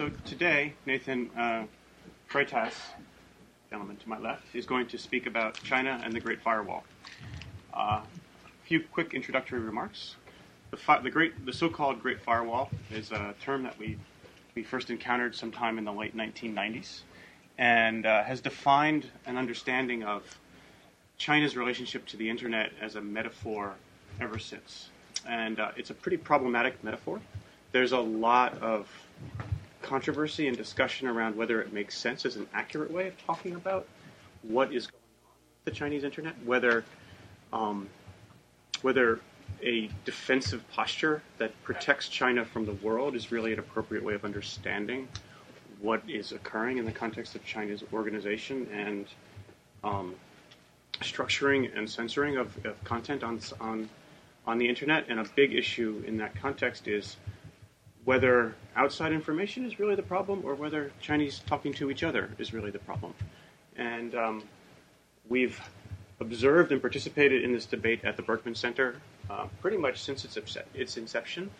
So today, Nathan uh, Freitas, gentleman to my left, is going to speak about China and the Great Firewall. A uh, few quick introductory remarks. The, fi- the, great, the so-called Great Firewall is a term that we, we first encountered sometime in the late 1990s and uh, has defined an understanding of China's relationship to the internet as a metaphor ever since. And uh, it's a pretty problematic metaphor. There's a lot of controversy and discussion around whether it makes sense as an accurate way of talking about what is going on with the Chinese internet, whether um, whether a defensive posture that protects China from the world is really an appropriate way of understanding what is occurring in the context of China's organization and um, structuring and censoring of, of content on, on, on the internet. And a big issue in that context is whether outside information is really the problem or whether Chinese talking to each other is really the problem. And um, we've observed and participated in this debate at the Berkman Center uh, pretty much since its, its inception.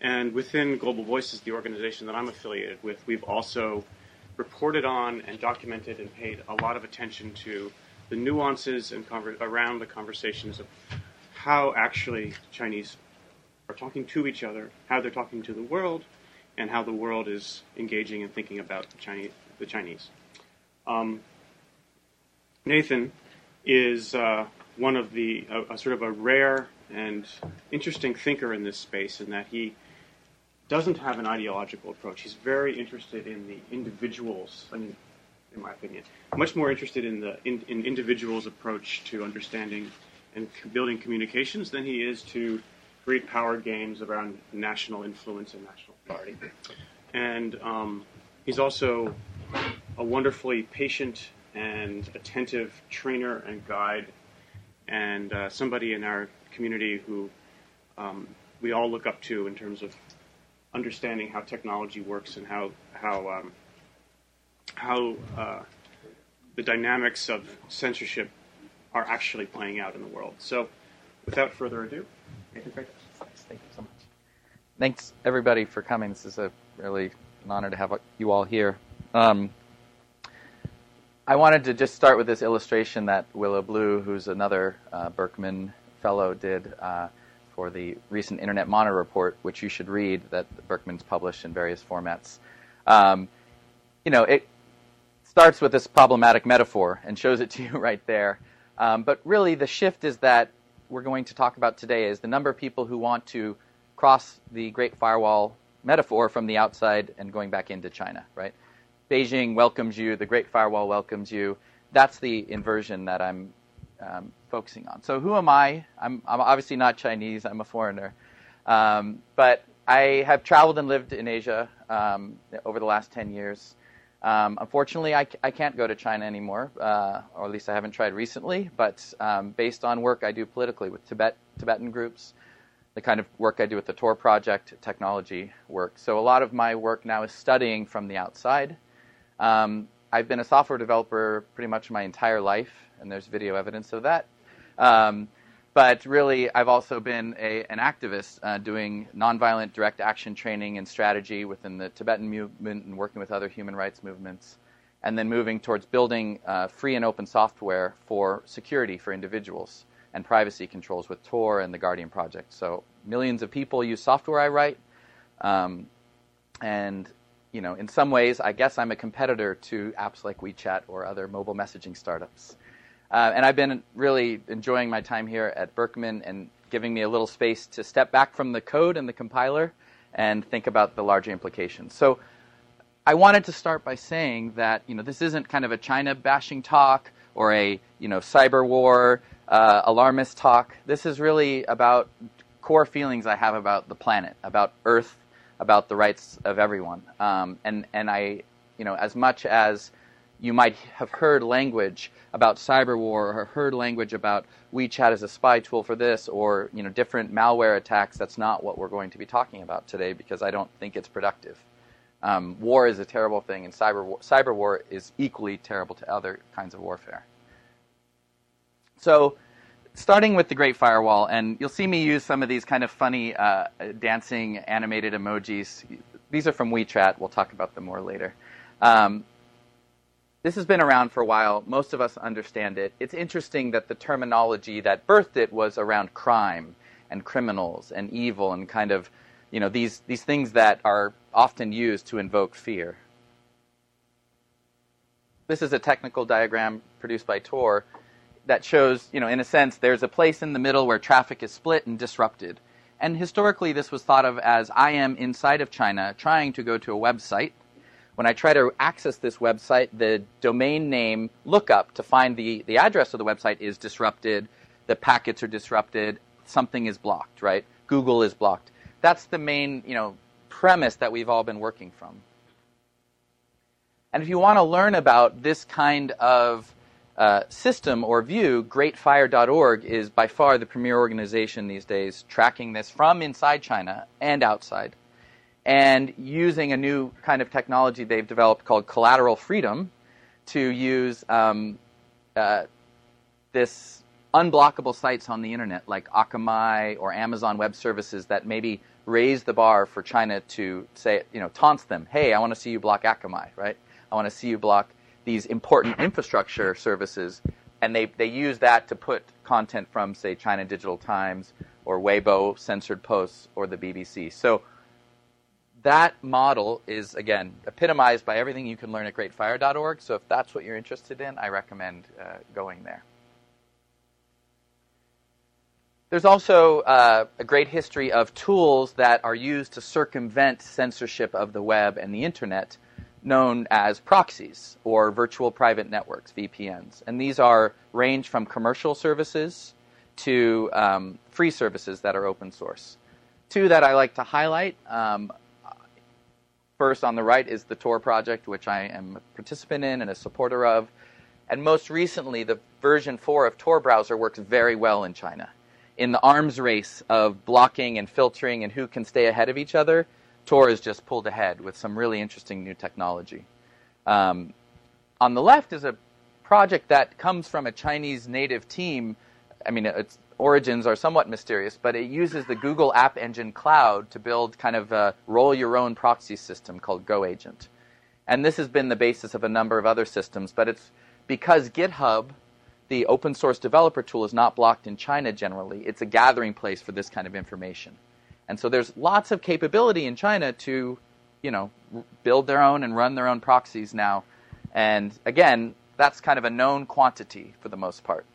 And within Global Voices, the organization that I'm affiliated with, we've also reported on and documented and paid a lot of attention to the nuances and conver- around the conversations of how actually Chinese are talking to each other, how they're talking to the world, and how the world is engaging and thinking about the Chinese. The Chinese. Um, Nathan is uh, one of the a, a sort of a rare and interesting thinker in this space, in that he doesn't have an ideological approach. He's very interested in the individuals. I mean, in my opinion, much more interested in the in, in individuals' approach to understanding and building communications than he is to great power games around national influence and national authority. And um, he's also a wonderfully patient and attentive trainer and guide, and uh, somebody in our community who um, we all look up to in terms of understanding how technology works and how how um, how uh, the dynamics of censorship are actually playing out in the world. So, without further ado. Thank you so much. Thanks everybody for coming. This is a really an honor to have you all here. Um, I wanted to just start with this illustration that Willow Brugh, who's another uh, Berkman fellow, did uh, for the recent Internet Monitor report, which you should read, that Berkman's published in various formats. Um, you know, it starts with this problematic metaphor and shows it to you right there. Um, but really, the shift is that we're going to talk about today is the number of people who want to cross the Great Firewall metaphor from the outside and going back into China, right? Beijing welcomes you, the Great Firewall welcomes you. That's the inversion that I'm um, focusing on. So, who am I? I'm, I'm, obviously not Chinese, I'm a foreigner. Um, but I have traveled and lived in Asia um, over the last 10 years. Um, unfortunately, I, I, can't go to China anymore, uh, or at least I haven't tried recently. But um, based on work I do politically with Tibet, Tibetan groups, the kind of work I do with the Tor project, technology work. So a lot of my work now is studying from the outside. Um, I've been a software developer pretty much my entire life, and there's video evidence of that. Um, but really, I've also been a, an activist uh, doing nonviolent direct action training and strategy within the Tibetan movement and working with other human rights movements, and then moving towards building uh, free and open software for security for individuals and privacy controls with Tor and the Guardian Project. So millions of people use software I write, um, and you know, in some ways, I guess I'm a competitor to apps like WeChat or other mobile messaging startups. Uh, and I've been really enjoying my time here at Berkman and giving me a little space to step back from the code and the compiler and think about the larger implications. So I wanted to start by saying that you know this isn't kind of a China bashing talk or a you know cyber war uh, alarmist talk. This is really about core feelings I have about the planet, about Earth, about the rights of everyone. Um, and and I you know as much as you might have heard language about cyber war or heard language about WeChat as a spy tool for this or you know different malware attacks. That's not what we're going to be talking about today because I don't think it's productive. Um, war is a terrible thing, and cyber war, cyber war is equally terrible to other kinds of warfare. So, starting with the Great Firewall, and you'll see me use some of these kind of funny uh, dancing animated emojis. these are from WeChat. We'll talk about them more later. Um, this has been around for a while. Most of us understand it. It's interesting that the terminology that birthed it was around crime and criminals and evil and kind of, you know, these, these things that are often used to invoke fear. This is a technical diagram produced by Tor that shows, you know, in a sense, there's a place in the middle where traffic is split and disrupted. And historically, this was thought of as I am inside of China trying to go to a website when I try to access this website, the domain name lookup to find the, the address of the website is disrupted, the packets are disrupted, something is blocked, right? Google is blocked. That's the main, you know, premise that we've all been working from. And if you want to learn about this kind of uh, system or view, greatfire.org is by far the premier organization these days tracking this from inside China and outside and using a new kind of technology they've developed called collateral freedom to use um, uh, this unblockable sites on the internet like Akamai or Amazon Web Services that maybe raise the bar for China to say, you know, taunts them. Hey, I want to see you block Akamai, right? I want to see you block these important infrastructure services. And they, they use that to put content from, say, China Digital Times or Weibo censored posts or the BBC. So that model is, again, epitomized by everything you can learn at greatfire.org. So if that's what you're interested in, I recommend uh, going there. There's also uh, a great history of tools that are used to circumvent censorship of the web and the internet, known as proxies or virtual private networks, VPNs. And these are range from commercial services to um, free services that are open source. Two that I like to highlight um, First, on the right is the Tor project, which I am a participant in and a supporter of. And most recently, the version 4 of Tor browser works very well in China. In the arms race of blocking and filtering and who can stay ahead of each other, Tor has just pulled ahead with some really interesting new technology. Um, on the left is a project that comes from a Chinese native team. I mean, it's origins are somewhat mysterious, but it uses the Google App Engine Cloud to build kind of a roll your own proxy system called GoAgent. And this has been the basis of a number of other systems, but it's because GitHub, the open source developer tool, is not blocked in China generally. It's a gathering place for this kind of information. And so there's lots of capability in China to, you know, build their own and run their own proxies now. And again, that's kind of a known quantity for the most part.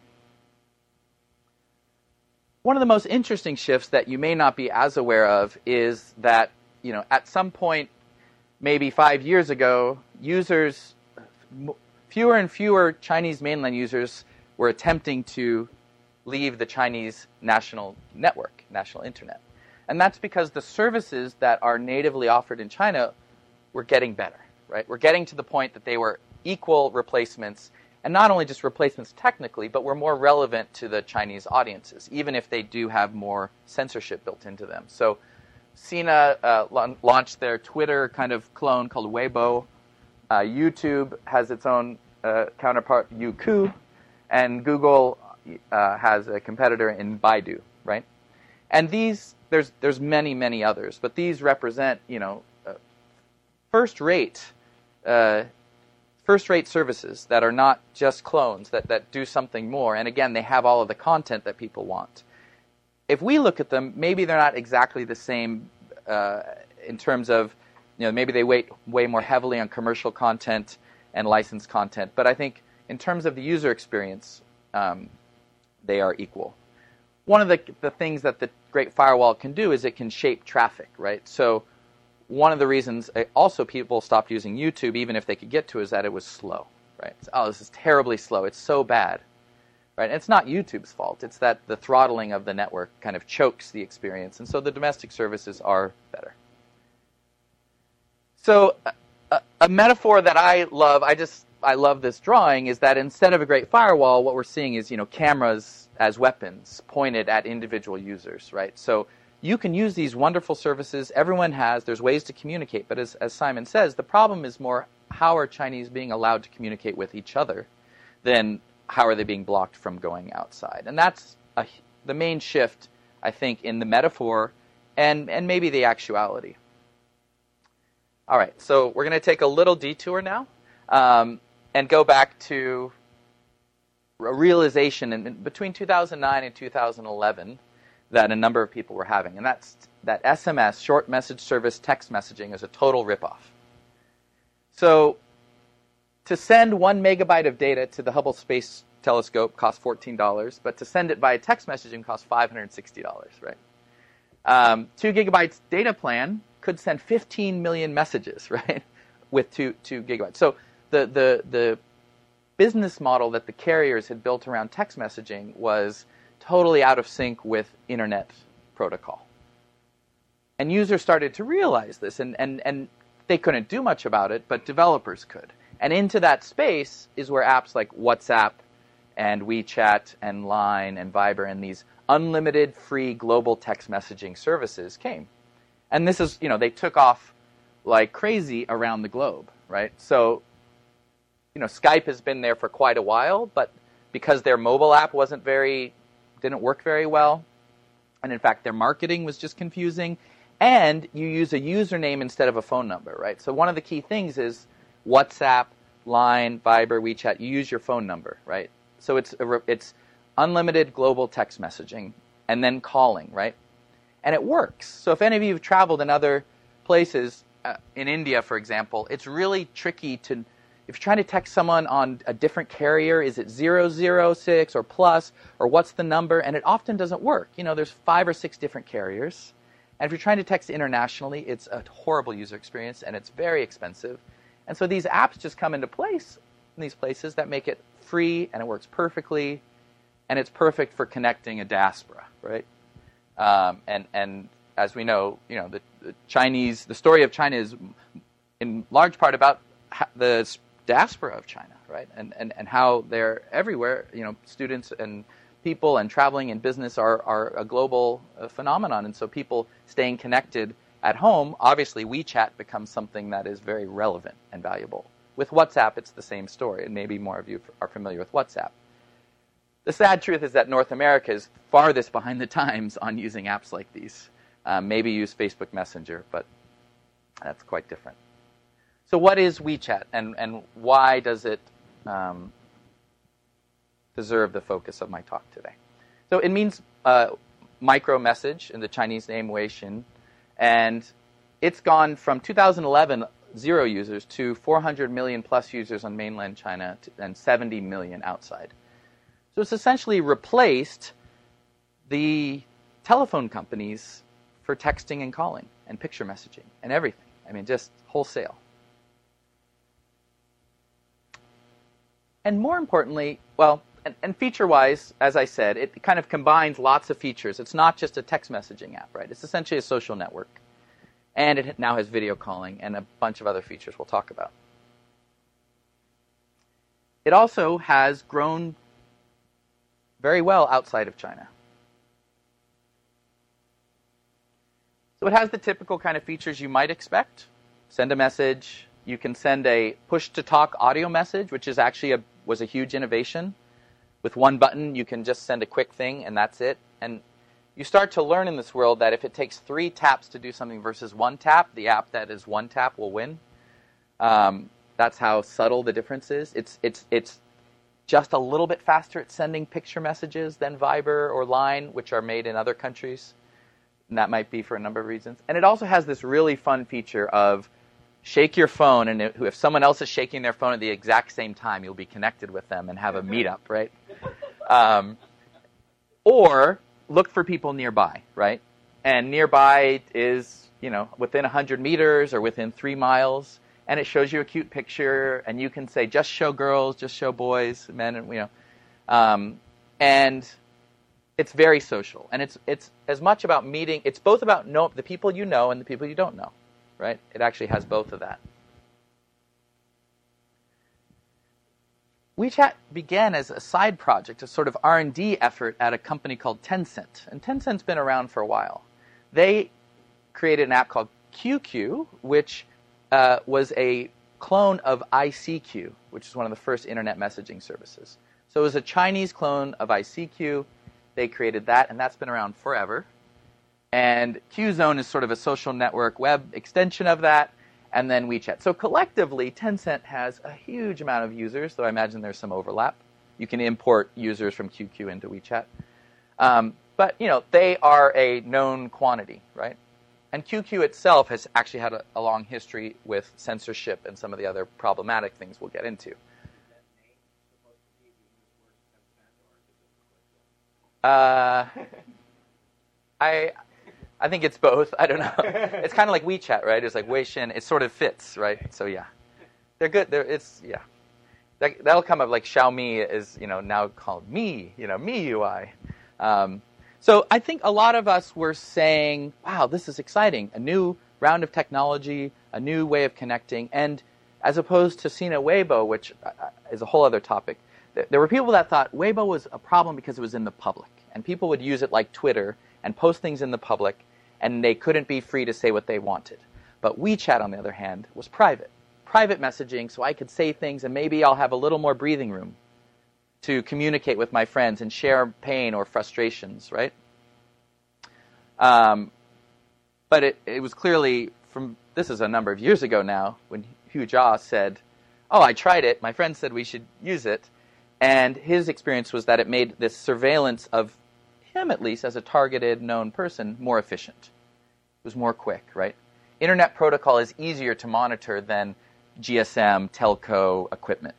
One of the most interesting shifts that you may not be as aware of is that, you know, at some point, maybe five years ago, users, fewer and fewer Chinese mainland users were attempting to leave the Chinese national network, national internet. And that's because the services that are natively offered in China were getting better, right? We're getting to the point that they were equal replacements and not only just replacements technically, but were more relevant to the Chinese audiences, even if they do have more censorship built into them. So, Sina uh, launched their Twitter kind of clone called Weibo. Uh, YouTube has its own uh, counterpart, Youku, and Google uh, has a competitor in Baidu, right? And these, there's there's many many others, but these represent you know uh, first rate uh, first rate services that are not just clones, that, that do something more. And again, they have all of the content that people want. If we look at them, maybe they're not exactly the same uh, in terms of, you know, maybe they weigh way more heavily on commercial content and licensed content. But I think in terms of the user experience, um, they are equal. One of the, the things that the Great Firewall can do is it can shape traffic, right? So one of the reasons uh, also people stopped using YouTube, even if they could get to, is that it was slow. Right? oh, this is terribly slow. It's so bad. Right? And it's not YouTube's fault. It's that the throttling of the network kind of chokes the experience, and so the domestic services are better. So, a, a metaphor that I love, I just I love this drawing, is that instead of a great firewall, what we're seeing is you know cameras as weapons pointed at individual users. Right? So you can use these wonderful services. Everyone has. There's ways to communicate. But as, as Simon says, the problem is more how are Chinese being allowed to communicate with each other than how are they being blocked from going outside. And that's a, the main shift, I think, in the metaphor and, and maybe the actuality. All right, so we're going to take a little detour now um, and go back to a realization in, between 2009 and 2011 that a number of people were having, and that's that SMS, short message service text messaging, is a total ripoff. So, to send one megabyte of data to the Hubble Space Telescope costs $14, but to send it via text messaging costs $560, right? Um, two gigabytes data plan could send 15 million messages, right, with two, two gigabytes. So the, the, the business model that the carriers had built around text messaging was totally out of sync with internet protocol. And users started to realize this, and, and, and they couldn't do much about it, but developers could. And into that space is where apps like WhatsApp and WeChat and Line and Viber and these unlimited free global text messaging services came. And this is, you know, they took off like crazy around the globe, right? So, you know, Skype has been there for quite a while, but because their mobile app wasn't very, didn't work very well, and in fact their marketing was just confusing, and you use a username instead of a phone number, right? So one of the key things is WhatsApp, Line, Viber, WeChat, you use your phone number, right? So it's, it's unlimited global text messaging and then calling, right? and it works. So if any of you have traveled in other places, uh, in India, for example, it's really tricky to, if you're trying to text someone on a different carrier, is it 006 or plus, or what's the number? And it often doesn't work. You know, there's five or six different carriers. And if you're trying to text internationally, it's a horrible user experience and it's very expensive. And so these apps just come into place in these places that make it free and it works perfectly and it's perfect for connecting a diaspora, right? Um, and and as we know, you know the, the, Chinese, the story of China is in large part about the diaspora of China, right? And and and how they're everywhere. You know, students and people and traveling and business are are a global uh, phenomenon, and so people staying connected at home. Obviously, WeChat becomes something that is very relevant and valuable. With WhatsApp, it's the same story, and maybe more of you are familiar with WhatsApp. The sad truth is that North America is farthest behind the times on using apps like these. Um, maybe use Facebook Messenger, but that's quite different. So, what is WeChat, and, and why does it um, deserve the focus of my talk today? So, it means uh, micro message in the Chinese name Weixin, and it's gone from 2011 zero users to 400 million plus users on mainland China and 70 million outside. So it's essentially replaced the telephone companies for texting and calling and picture messaging and everything. I mean, just wholesale. And more importantly, well, and, and feature wise, as I said, it kind of combines lots of features. It's not just a text messaging app, right? It's essentially a social network. And it now has video calling and a bunch of other features we'll talk about. It also has grown very well outside of China. So it has the typical kind of features you might expect. Send a message. You can send a push-to-talk audio message, which is actually a, was a huge innovation. With one button, you can just send a quick thing, and that's it. And you start to learn in this world that if it takes three taps to do something versus one tap, the app that is one tap will win. Um, that's how subtle the difference is. It's it's it's just a little bit faster at sending picture messages than Viber or Line, which are made in other countries. And that might be for a number of reasons. And it also has this really fun feature of shake your phone, and if someone else is shaking their phone at the exact same time, you'll be connected with them and have a meetup, right? Um, or look for people nearby, right? And nearby is, you know, within 100 meters or within three miles and it shows you a cute picture, and you can say just show girls, just show boys, men, and you know, um, and it's very social, and it's it's as much about meeting. It's both about know the people you know and the people you don't know, right? It actually has both of that. WeChat began as a side project, a sort of R&D effort at a company called Tencent, and Tencent's been around for a while. They created an app called QQ, which uh, was a clone of ICQ, which is one of the first internet messaging services. So it was a Chinese clone of ICQ. They created that, and that's been around forever. And QZone is sort of a social network web extension of that. and then WeChat. So collectively, Tencent has a huge amount of users, though I imagine there's some overlap. You can import users from QQ into WeChat. Um, but, you know, they are a known quantity, right? And QQ itself has actually had a, a long history with censorship and some of the other problematic things we'll get into. Uh, I, I think it's both. I don't know. it's kind of like WeChat, right? It's like Weixin. It sort of fits, right? So yeah, they're good. They're, it's yeah. That, that'll come up like Xiaomi is you know now called Me, you know MIUI. Um, so I think a lot of us were saying, "Wow, this is exciting! A new round of technology, a new way of connecting." And as opposed to Sina Weibo, which uh, uh, is a whole other topic, there were people that thought Weibo was a problem because it was in the public, and people would use it like Twitter and post things in the public, and they couldn't be free to say what they wanted. But WeChat, on the other hand, was private. Private messaging, so I could say things and maybe I'll have a little more breathing room to communicate with my friends and share pain or frustrations, right? Um, but it, it was clearly from this is a number of years ago now when Hu Jia said, "Oh, I tried it. My friend said we should use it," and his experience was that it made this surveillance of him, at least as a targeted known person, more efficient. It was more quick, right? Internet protocol is easier to monitor than GSM telco equipment,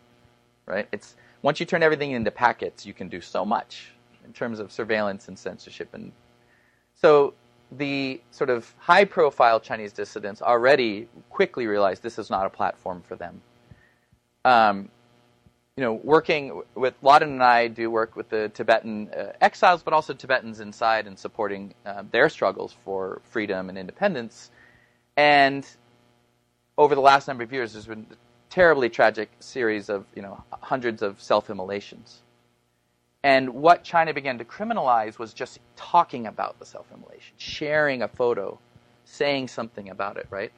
right? It's once you turn everything into packets, you can do so much in terms of surveillance and censorship. And so the sort of high profile Chinese dissidents already quickly realized this is not a platform for them. Um, you know, working with Lhadon and I do work with the Tibetan uh, exiles, but also Tibetans inside and supporting uh, their struggles for freedom and independence. And over the last number of years, there's been a terribly tragic series of you know hundreds of self-immolations. And what China began to criminalize was just talking about the self-immolation, sharing a photo, saying something about it, right?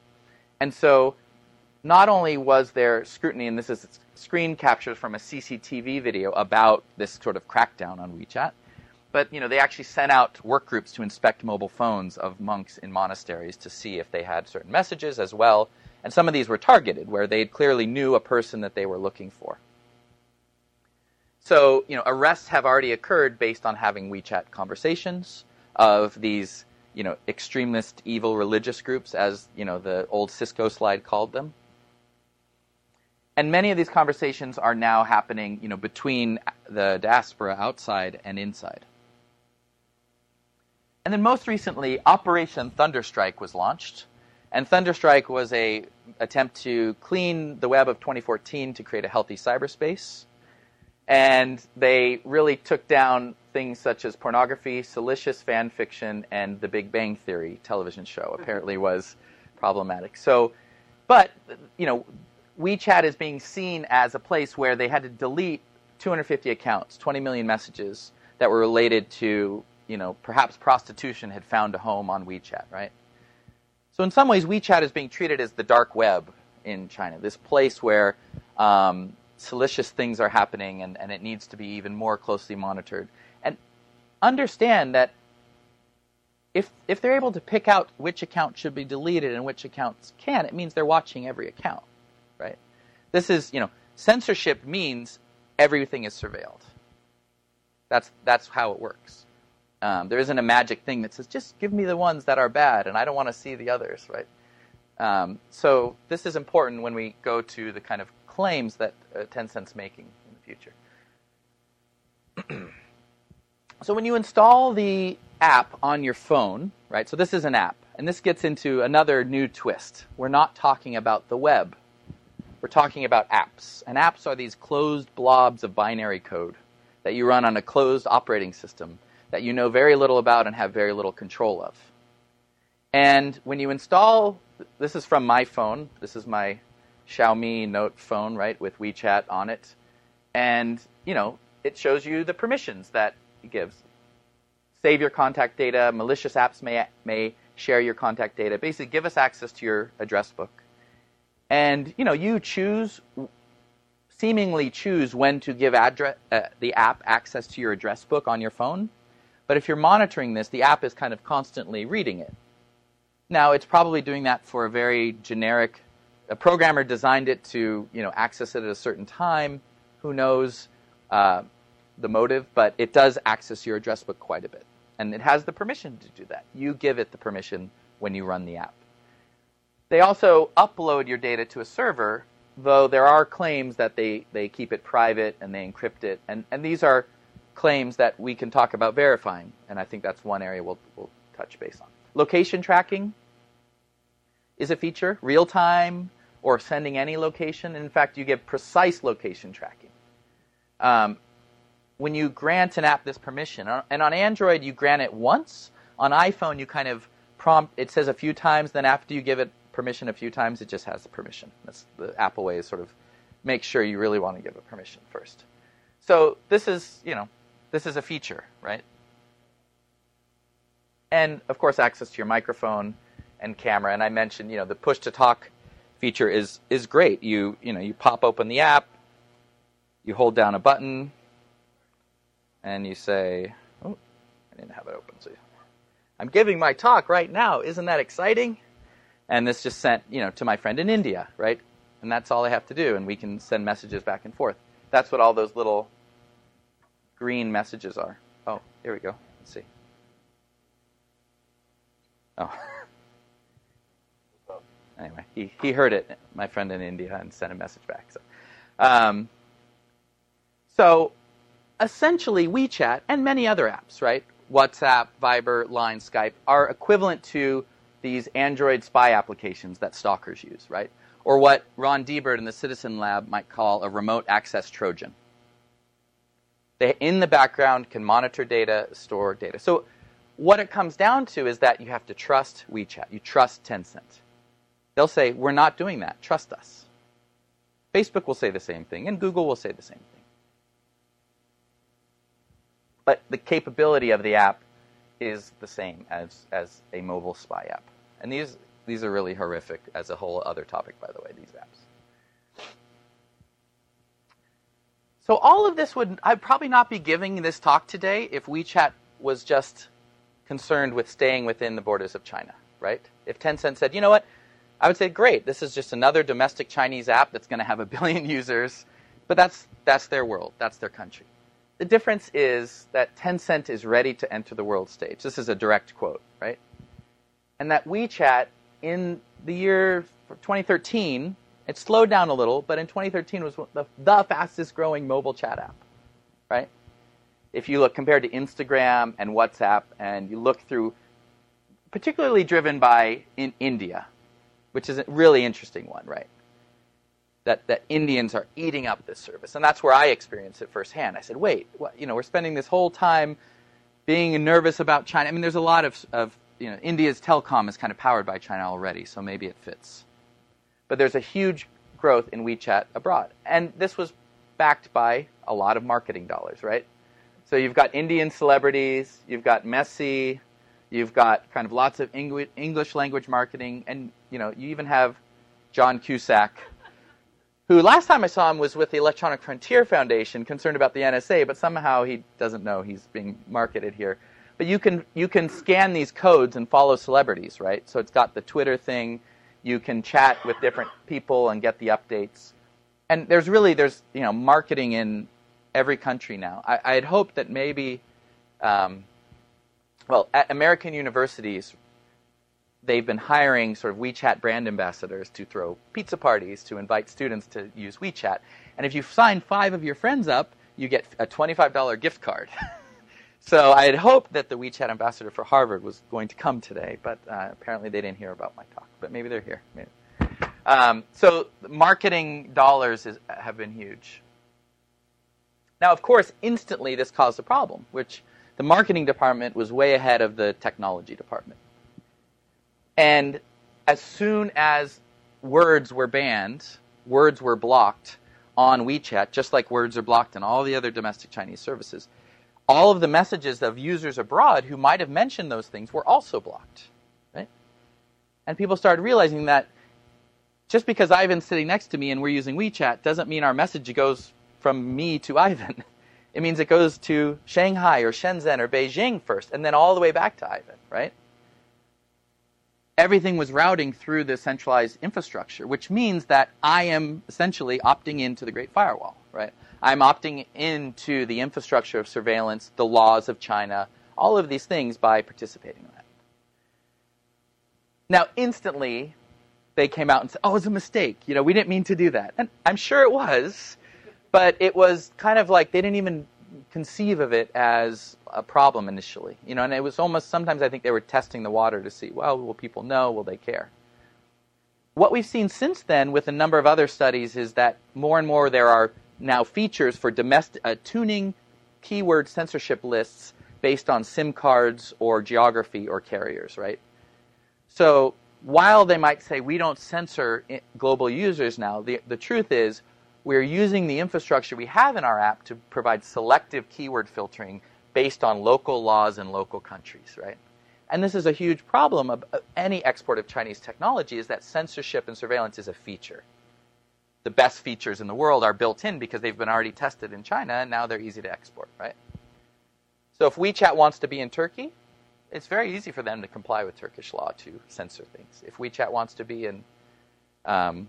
And so not only was there scrutiny, and this is screen captures from a CCTV video about this sort of crackdown on WeChat, but you know they actually sent out work groups to inspect mobile phones of monks in monasteries to see if they had certain messages as well and some of these were targeted, where they clearly knew a person that they were looking for. So, you know, arrests have already occurred based on having WeChat conversations of these, you know, extremist evil religious groups, as, you know, the old Cisco slide called them. And many of these conversations are now happening, you know, between the diaspora outside and inside. And then most recently, Operation Thunderstrike was launched, and Thunderstrike was a attempt to clean the web of 2014 to create a healthy cyberspace. And they really took down things such as pornography, salacious fan fiction, and the Big Bang Theory television show. Mm-hmm. Apparently, was problematic. So, but you know, WeChat is being seen as a place where they had to delete 250 accounts, 20 million messages that were related to, you know, perhaps prostitution had found a home on WeChat, right? So in some ways, WeChat is being treated as the dark web in China, this place where um, salacious things are happening and, and it needs to be even more closely monitored. And understand that if, if they're able to pick out which account should be deleted and which accounts can, it means they're watching every account, right? This is, you know, censorship means everything is surveilled. That's, that's how it works. Um, there isn't a magic thing that says just give me the ones that are bad, and I don't want to see the others, right? Um, so this is important when we go to the kind of claims that uh, Tencent's making in the future. so when you install the app on your phone, right? So this is an app, and this gets into another new twist. We're not talking about the web. We're talking about apps. And apps are these closed blobs of binary code that you run on a closed operating system that you know very little about and have very little control of. And when you install, this is from my phone. This is my Xiaomi Note phone, right, with WeChat on it. And, you know, it shows you the permissions that it gives. Save your contact data. Malicious apps may, may share your contact data. Basically, give us access to your address book. And, you know, you choose, seemingly choose when to give address, uh, the app access to your address book on your phone. But if you're monitoring this, the app is kind of constantly reading it. Now, it's probably doing that for a very generic a programmer designed it to you know access it at a certain time. Who knows uh, the motive? But it does access your address book quite a bit, and it has the permission to do that. You give it the permission when you run the app. They also upload your data to a server, though there are claims that they, they keep it private and they encrypt it, and, and these are claims that we can talk about verifying, and I think that's one area we'll, we'll touch base on. Location tracking is a feature, real time or sending any location. In fact, you get precise location tracking. Um, when you grant an app this permission, uh, and on Android you grant it once, on iPhone you kind of prompt, it says a few times, then after you give it permission a few times, it just has the permission. That's the Apple way is sort of make sure you really want to give a permission first. So this is, you know, this is a feature, right? And of course, access to your microphone and camera. And I mentioned, you know, the push to talk feature is is great. You you know you pop open the app, you hold down a button, and you say, "Oh, I didn't have it open." So I'm giving my talk right now. Isn't that exciting? And this just sent you know to my friend in India, right? And that's all I have to do, and we can send messages back and forth. That's what all those little green messages are. Oh, here we go. Let's see. Oh. anyway, he, he heard it, my friend in India, and sent a message back. So, um, so essentially, WeChat and many other apps, right? WhatsApp, Viber, Line, Skype are equivalent to these Android spy applications that stalkers use, right? Or what Ron Deibert in the Citizen Lab might call a remote access Trojan. They, in the background, can monitor data, store data. So, what it comes down to is that you have to trust WeChat. You trust Tencent. They'll say, We're not doing that. Trust us. Facebook will say the same thing, and Google will say the same thing. But the capability of the app is the same as, as a mobile spy app. And these, these are really horrific as a whole other topic, by the way, these apps. So all of this would, I'd probably not be giving this talk today if WeChat was just concerned with staying within the borders of China, right? If Tencent said, you know what, I would say, great, this is just another domestic Chinese app that's going to have a billion users, but that's, that's their world, that's their country. The difference is that Tencent is ready to enter the world stage. This is a direct quote, right? And that WeChat in the year 2013, it slowed down a little, but in 2013 was the, the fastest growing mobile chat app, right? If you look compared to Instagram and WhatsApp, and you look through, particularly driven by in India, which is a really interesting one, right? That, that Indians are eating up this service. And that's where I experienced it firsthand. I said, wait, what, you know, we're spending this whole time being nervous about China. I mean, there's a lot of, of, you know, India's telecom is kind of powered by China already, so maybe it fits. But there's a huge growth in WeChat abroad. And this was backed by a lot of marketing dollars, right? So you've got Indian celebrities, you've got Messi, you've got kind of lots of English language marketing, and you know, you even have John Cusack, who last time I saw him was with the Electronic Frontier Foundation, concerned about the NSA, but somehow he doesn't know he's being marketed here. But you can you can scan these codes and follow celebrities, right? So it's got the Twitter thing. You can chat with different people and get the updates. And there's really there's you know marketing in every country now. I, I had hoped that maybe, um, well, at American universities, they've been hiring sort of WeChat brand ambassadors to throw pizza parties to invite students to use WeChat. And if you sign five of your friends up, you get a $25 gift card. so I had hoped that the WeChat ambassador for Harvard was going to come today, but uh, apparently they didn't hear about my talk. But maybe they're here. Maybe. Um, so marketing dollars is, have been huge. Now, of course, instantly this caused a problem, which the marketing department was way ahead of the technology department. And as soon as words were banned, words were blocked on WeChat, just like words are blocked on all the other domestic Chinese services, all of the messages of users abroad who might have mentioned those things were also blocked. Right? And people started realizing that just because Ivan's sitting next to me and we're using WeChat doesn't mean our message goes from me to Ivan. It means it goes to Shanghai or Shenzhen or Beijing first, and then all the way back to Ivan, right? everything was routing through the centralized infrastructure, which means that I am essentially opting into the Great Firewall, right? I'm opting into the infrastructure of surveillance, the laws of China, all of these things by participating in that. Now, instantly, they came out and said, "Oh, it was a mistake. You know, we didn't mean to do that." And I'm sure it was, but it was kind of like they didn't even conceive of it as a problem initially. You know, and it was almost sometimes I think they were testing the water to see, well, will people know? Will they care? What we've seen since then with a number of other studies is that more and more there are now features for domestic uh, tuning keyword censorship lists based on SIM cards or geography or carriers, right? So while they might say we don't censor global users now, the, the truth is we're using the infrastructure we have in our app to provide selective keyword filtering based on local laws in local countries, right? And this is a huge problem of any export of Chinese technology is that censorship and surveillance is a feature. The best features in the world are built in because they've been already tested in China and now they're easy to export, right? So if WeChat wants to be in Turkey, it's very easy for them to comply with Turkish law to censor things. If WeChat wants to be in, um,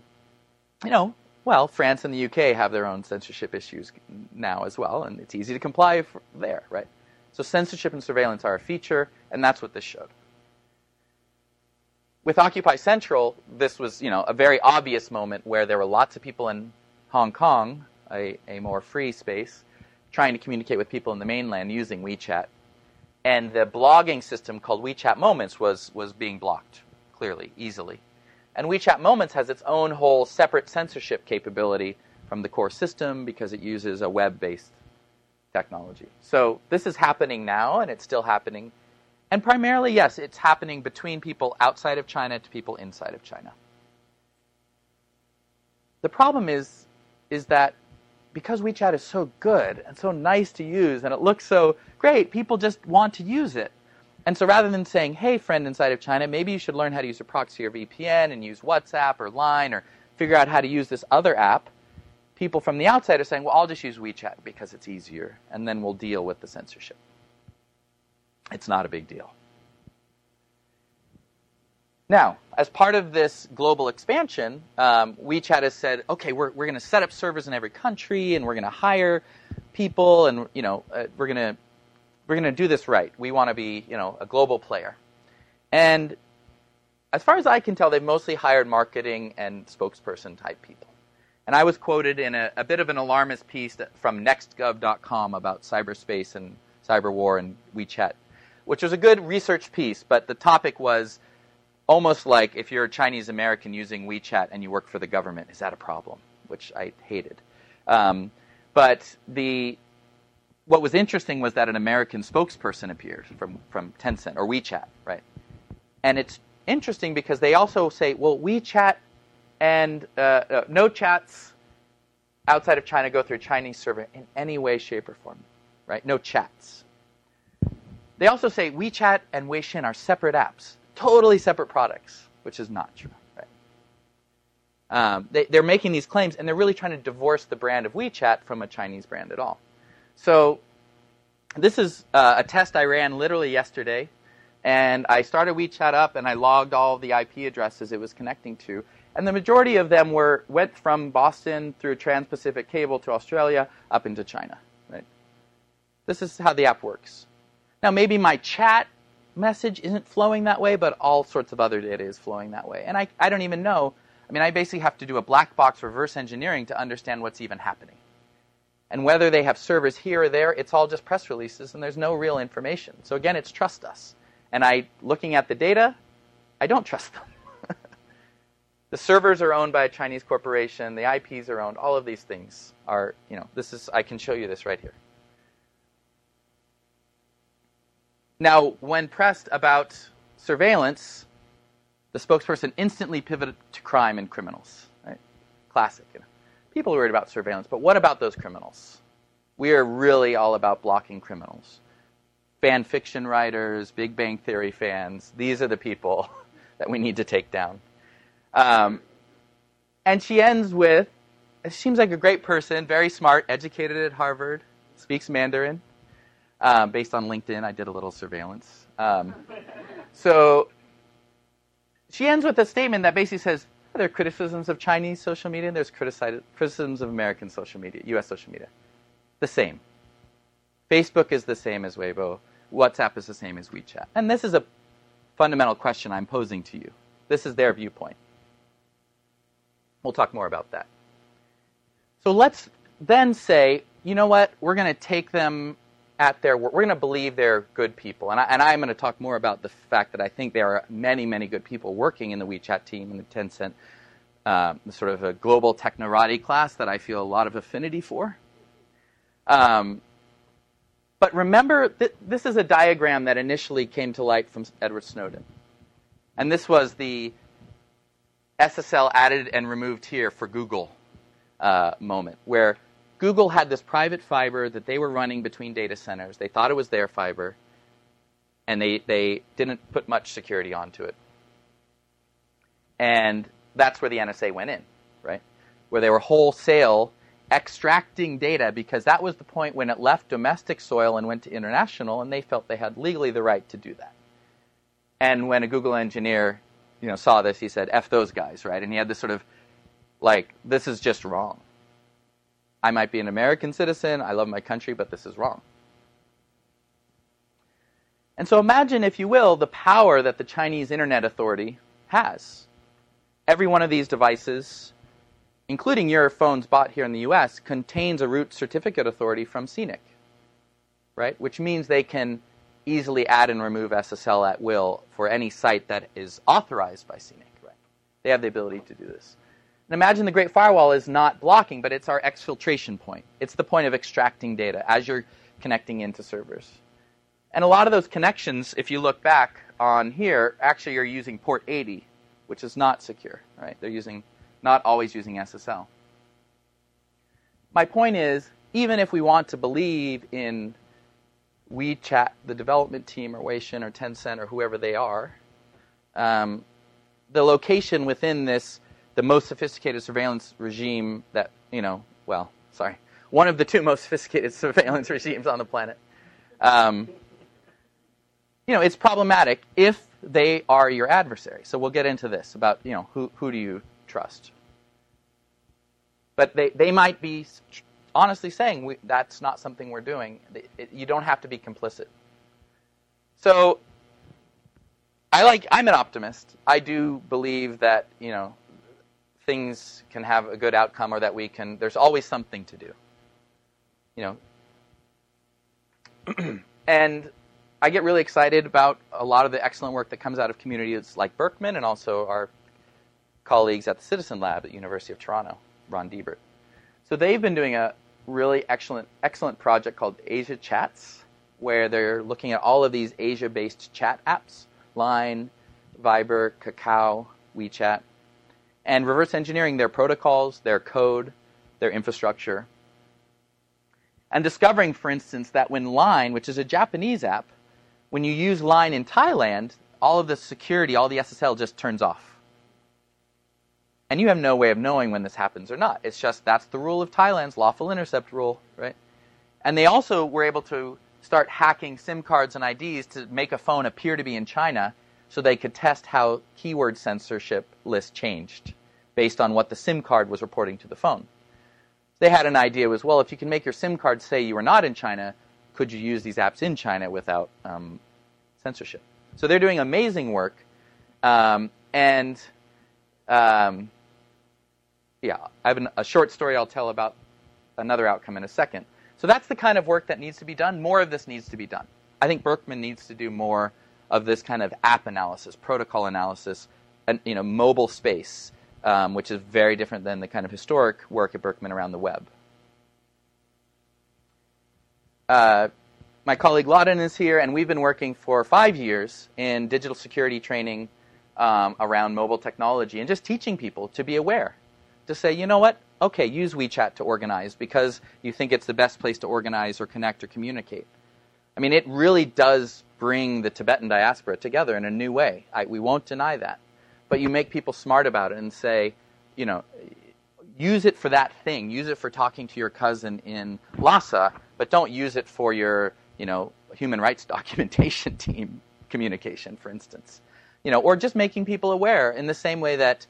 you know, well, France and the UK have their own censorship issues now as well, and it's easy to comply there, right? So censorship and surveillance are a feature, and that's what this showed. With Occupy Central, this was, you know, a very obvious moment where there were lots of people in Hong Kong, a, a more free space, trying to communicate with people in the mainland using WeChat. And the blogging system called WeChat Moments was, was being blocked, clearly, easily. And WeChat Moments has its own whole separate censorship capability from the core system because it uses a web based technology. So this is happening now, and it's still happening. And primarily, yes, it's happening between people outside of China to people inside of China. The problem is, is that because WeChat is so good and so nice to use and it looks so great, people just want to use it. And so rather than saying, hey, friend inside of China, maybe you should learn how to use a proxy or VPN and use WhatsApp or Line or figure out how to use this other app, people from the outside are saying, well, I'll just use WeChat because it's easier, and then we'll deal with the censorship. It's not a big deal. Now, as part of this global expansion, um, WeChat has said, okay, we're, we're going to set up servers in every country, and we're going to hire people, and you know, uh, we're going to we're going to do this right. We want to be, you know, a global player. And as far as I can tell, they've mostly hired marketing and spokesperson type people. And I was quoted in a, a bit of an alarmist piece from nextgov.com about cyberspace and cyber war and WeChat, which was a good research piece, but the topic was almost like if you're a Chinese American using WeChat and you work for the government, is that a problem? Which I hated. Um, but the what was interesting was that an American spokesperson appeared from, from Tencent or WeChat, right? And it's interesting because they also say, well, WeChat and uh, uh, no chats outside of China go through a Chinese server in any way, shape, or form, right? No chats. They also say WeChat and Weixin are separate apps, totally separate products, which is not true. Right? Um, they, they're making these claims, and they're really trying to divorce the brand of WeChat from a Chinese brand at all. So this is uh, a test I ran literally yesterday, and I started WeChat up and I logged all the IP addresses it was connecting to, and the majority of them were went from Boston through Trans-Pacific Cable to Australia up into China. Right? This is how the app works. Now maybe my chat message isn't flowing that way, but all sorts of other data is flowing that way, and I I don't even know. I mean, I basically have to do a black box reverse engineering to understand what's even happening. And whether they have servers here or there, it's all just press releases and there's no real information. So again, it's trust us. And I, looking at the data, I don't trust them. the servers are owned by a Chinese corporation. The IPs are owned. All of these things are, you know, this is, I can show you this right here. Now, when pressed about surveillance, the spokesperson instantly pivoted to crime and criminals. Right? Classic. You know people are worried about surveillance, but what about those criminals? We are really all about blocking criminals. Fan fiction writers, Big Bang Theory fans, these are the people that we need to take down. Um, and she ends with seems like a great person, very smart, educated at Harvard, speaks Mandarin. Um, based on LinkedIn, I did a little surveillance. Um, so she ends with a statement that basically says there are criticisms of Chinese social media and there's criticisms of American social media, U.S. social media. The same. Facebook is the same as Weibo. WhatsApp is the same as WeChat. And this is a fundamental question I'm posing to you. This is their viewpoint. We'll talk more about that. So let's then say, you know what, we're going to take them at their word. We're going to believe they're good people. And, I, am going to talk more about the fact that I think there are many, many good people working in the WeChat team and the Tencent, uh, sort of a global technorati class that I feel a lot of affinity for. Um, but remember, th- this is a diagram that initially came to light from Edward Snowden. And this was the SSL added and removed here for Google uh, moment, where Google had this private fiber that they were running between data centers. They thought it was their fiber, and they, they didn't put much security onto it. And that's where the NSA went in, right? Where they were wholesale extracting data because that was the point when it left domestic soil and went to international, and they felt they had legally the right to do that. And when a Google engineer, you know, saw this, he said, "F those guys," right? And he had this sort of like, "This is just wrong." I might be an American citizen, I love my country, but this is wrong. And so imagine, if you will, the power that the Chinese Internet Authority has. Every one of these devices, including your phones bought here in the US, contains a root certificate authority from CNNIC, right? Which means they can easily add and remove SSL at will for any site that is authorized by CNNIC, right? They have the ability to do this. And imagine the Great Firewall is not blocking, but it's our exfiltration point. It's the point of extracting data as you're connecting into servers. And a lot of those connections, if you look back on here, actually are using port 80, which is not secure, right? They're using not always using SSL. My point is, even if we want to believe in WeChat, the development team, or Weixin, or Tencent, or whoever they are, um, the location within this the most sophisticated surveillance regime that, you know, well, sorry, one of the two most sophisticated surveillance regimes on the planet. Um, you know, it's problematic if they are your adversary. So we'll get into this about, you know, who, who do you trust? But they, they might be honestly saying we, that's not something we're doing. It, it, you don't have to be complicit. So I like I'm an optimist. I do believe that, you know, things can have a good outcome or that we can there's always something to do. You know? And i get really excited about a lot of the excellent work that comes out of communities like berkman and also our colleagues at the citizen lab at university of toronto ron deibert so they've been doing a really excellent excellent project called asia chats where they're looking at all of these asia based chat apps line viber kakao wechat and reverse engineering their protocols, their code, their infrastructure. And discovering, for instance, that when Line, which is a Japanese app, when you use Line in Thailand, all of the security, all the SSL just turns off. And you have no way of knowing when this happens or not. It's just that's the rule of Thailand's lawful intercept rule, right? And they also were able to start hacking SIM cards and IDs to make a phone appear to be in China so they could test how keyword censorship lists changed based on what the SIM card was reporting to the phone. They had an idea as well, if you can make your SIM card say you were not in China, could you use these apps in China without um, censorship? So they're doing amazing work. Um, and um, yeah, I have an, a short story I'll tell about another outcome in a second. So that's the kind of work that needs to be done. More of this needs to be done. I think Berkman needs to do more of this kind of app analysis, protocol analysis, and you know, mobile space, um, which is very different than the kind of historic work at Berkman around the web. Uh, my colleague Lhadon is here, and we've been working for five years in digital security training um, around mobile technology and just teaching people to be aware, to say, you know what, okay, use WeChat to organize because you think it's the best place to organize or connect or communicate. I mean, it really does bring the Tibetan diaspora together in a new way. I, we won't deny that. But you make people smart about it and say, you know, use it for that thing. Use it for talking to your cousin in Lhasa, but don't use it for your, you know, human rights documentation team communication, for instance. you know, or just making people aware in the same way that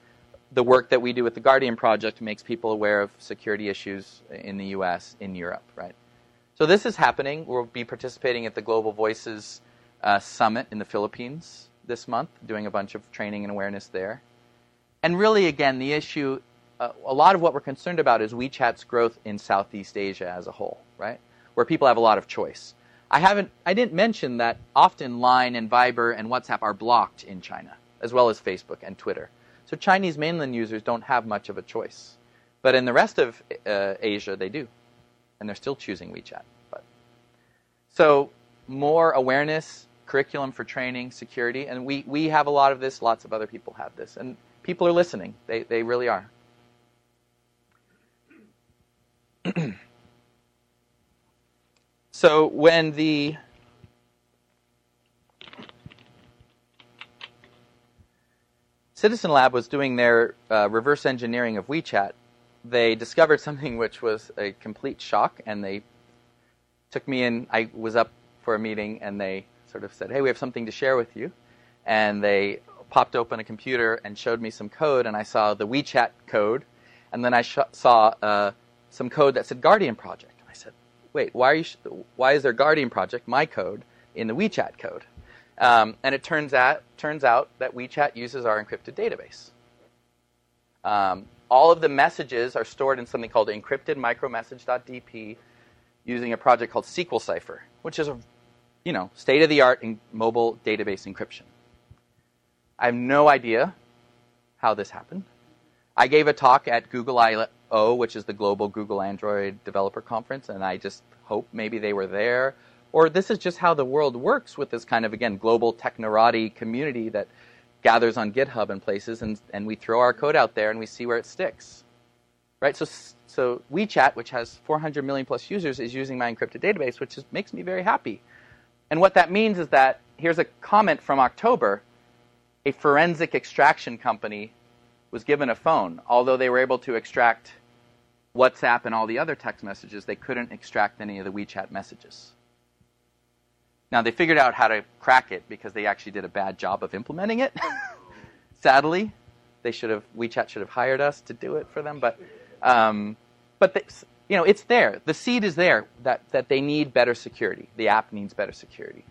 the work that we do with the Guardian Project makes people aware of security issues in the U.S., in Europe, right? So this is happening. We'll be participating at the Global Voices uh, Summit in the Philippines this month, doing a bunch of training and awareness there. And really, again, the issue, uh, a lot of what we're concerned about is WeChat's growth in Southeast Asia as a whole, right? Where people have a lot of choice. I haven't, I didn't mention that often Line and Viber and WhatsApp are blocked in China, as well as Facebook and Twitter. So Chinese mainland users don't have much of a choice. But in the rest of uh, Asia, they do. And they're still choosing WeChat. But So more awareness, curriculum for training, security. And we, we have a lot of this. Lots of other people have this. And people are listening. They, they really are. so when the Citizen Lab was doing their uh, reverse engineering of WeChat, they discovered something which was a complete shock, and they took me in. I was up for a meeting, and they sort of said, "Hey, we have something to share with you," and they popped open a computer and showed me some code, and I saw the WeChat code, and then I sh- saw uh, some code that said Guardian Project. And I said, "Wait, why? Sh- why is there Guardian Project, my code, in the WeChat code?" Um, and it turns out, turns out that WeChat uses our encrypted database. Um, all of the messages are stored in something called encrypted micromessage.db using a project called SQLCipher, which is a you know, state-of-the-art in mobile database encryption. I have no idea how this happened. I gave a talk at Google I/O, which is the global Google Android developer conference, and I just hope maybe they were there or this is just how the world works with this kind of, again, global technorati community that gathers on GitHub and places, and, and we throw our code out there and we see where it sticks. Right? So, so WeChat, which has 400 million plus users, is using my encrypted database, which is, makes me very happy. And what that means is that here's a comment from October a forensic extraction company was given a phone. Although they were able to extract WhatsApp and all the other text messages, they couldn't extract any of the WeChat messages. Now, they figured out how to crack it because they actually did a bad job of implementing it. Sadly, they should have WeChat should have hired us to do it for them, but um, but they, you know it's there. The seed is there that that they need better security. The app needs better security,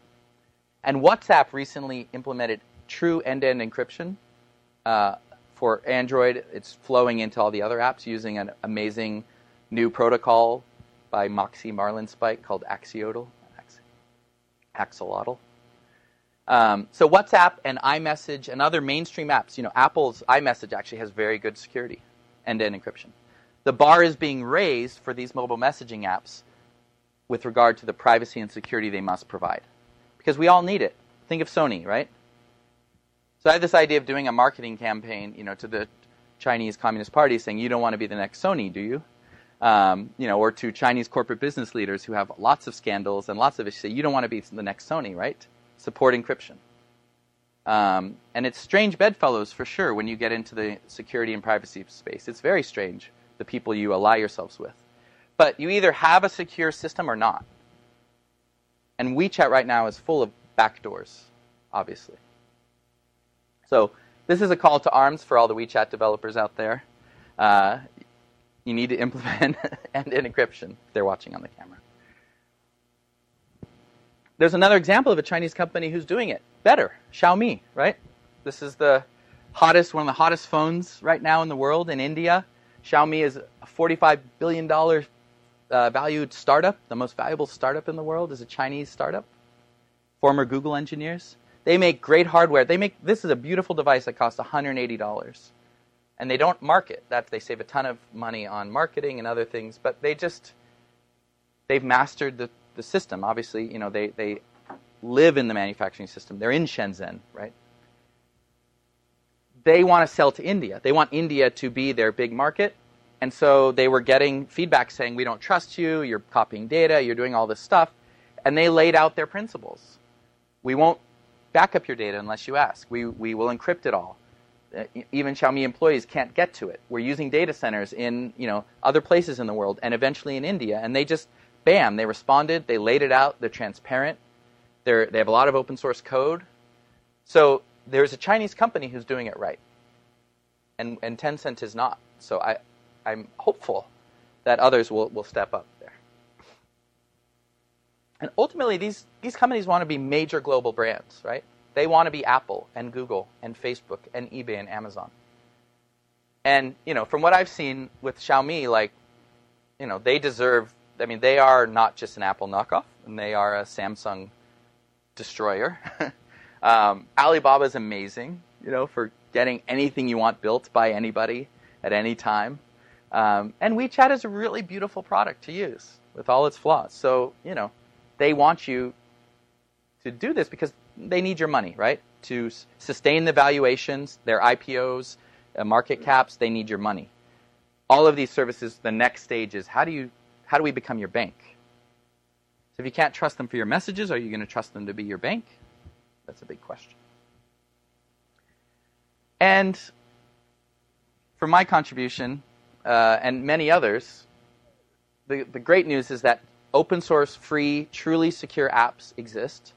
and WhatsApp recently implemented true end-to-end encryption uh, for Android. It's flowing into all the other apps using an amazing new protocol by Moxie Marlinspike called Axolotl axolotl. Um, so WhatsApp and iMessage and other mainstream apps, you know, Apple's iMessage actually has very good security, end-to-end encryption. The bar is being raised for these mobile messaging apps with regard to the privacy and security they must provide, because we all need it. Think of Sony, right? So I have this idea of doing a marketing campaign, you know, to the Chinese Communist Party, saying, "You don't want to be the next Sony, do you?" um, you know, or to Chinese corporate business leaders who have lots of scandals and lots of issues. Say, you don't want to be the next Sony, right? Support encryption. Um, and it's strange bedfellows for sure when you get into the security and privacy space. It's very strange, the people you ally yourselves with. But you either have a secure system or not. And WeChat right now is full of backdoors, obviously. So this is a call to arms for all the WeChat developers out there. Uh, you need to implement end-to-end encryption. They're watching on the camera. There's another example of a Chinese company who's doing it better. Xiaomi, right? This is the hottest, one of the hottest phones right now in the world in India. Xiaomi is a $45 billion uh, valued startup. The most valuable startup in the world is a Chinese startup. Former Google engineers. They make great hardware. They make this is a beautiful device that costs $180 and they don't market. That they save a ton of money on marketing and other things, but they just they've mastered the, the system. Obviously, you know they they live in the manufacturing system. They're in Shenzhen, right? They want to sell to India. They want India to be their big market. And so they were getting feedback saying, We don't trust you, you're copying data, you're doing all this stuff. And they laid out their principles. We won't back up your data unless you ask. We, we will encrypt it all. Even Xiaomi employees can't get to it. We're using data centers in you know other places in the world and eventually in India, and they just bam, they responded. They laid it out. They're transparent. They're, they have a lot of open source code. So there's a Chinese company who's doing it right, and and Tencent is not. So I I'm hopeful that others will, will step up there. And ultimately, these, these companies want to be major global brands, right? They want to be Apple and Google and Facebook and eBay and Amazon. And, you know, from what I've seen with Xiaomi, like, you know, they deserve, I mean, they are not just an Apple knockoff, and they are a Samsung destroyer. um, Alibaba is amazing, you know, for getting anything you want built by anybody at any time. Um, and WeChat is a really beautiful product to use with all its flaws. So, you know, they want you to do this because they need your money, right? To sustain the valuations, their IPOs, uh, market caps, they need your money. All of these services, the next stage is how do you how do we become your bank? So if you can't trust them for your messages, are you going to trust them to be your bank? That's a big question. And for my contribution, uh, and many others, the, the great news is that open source, free, truly secure apps exist.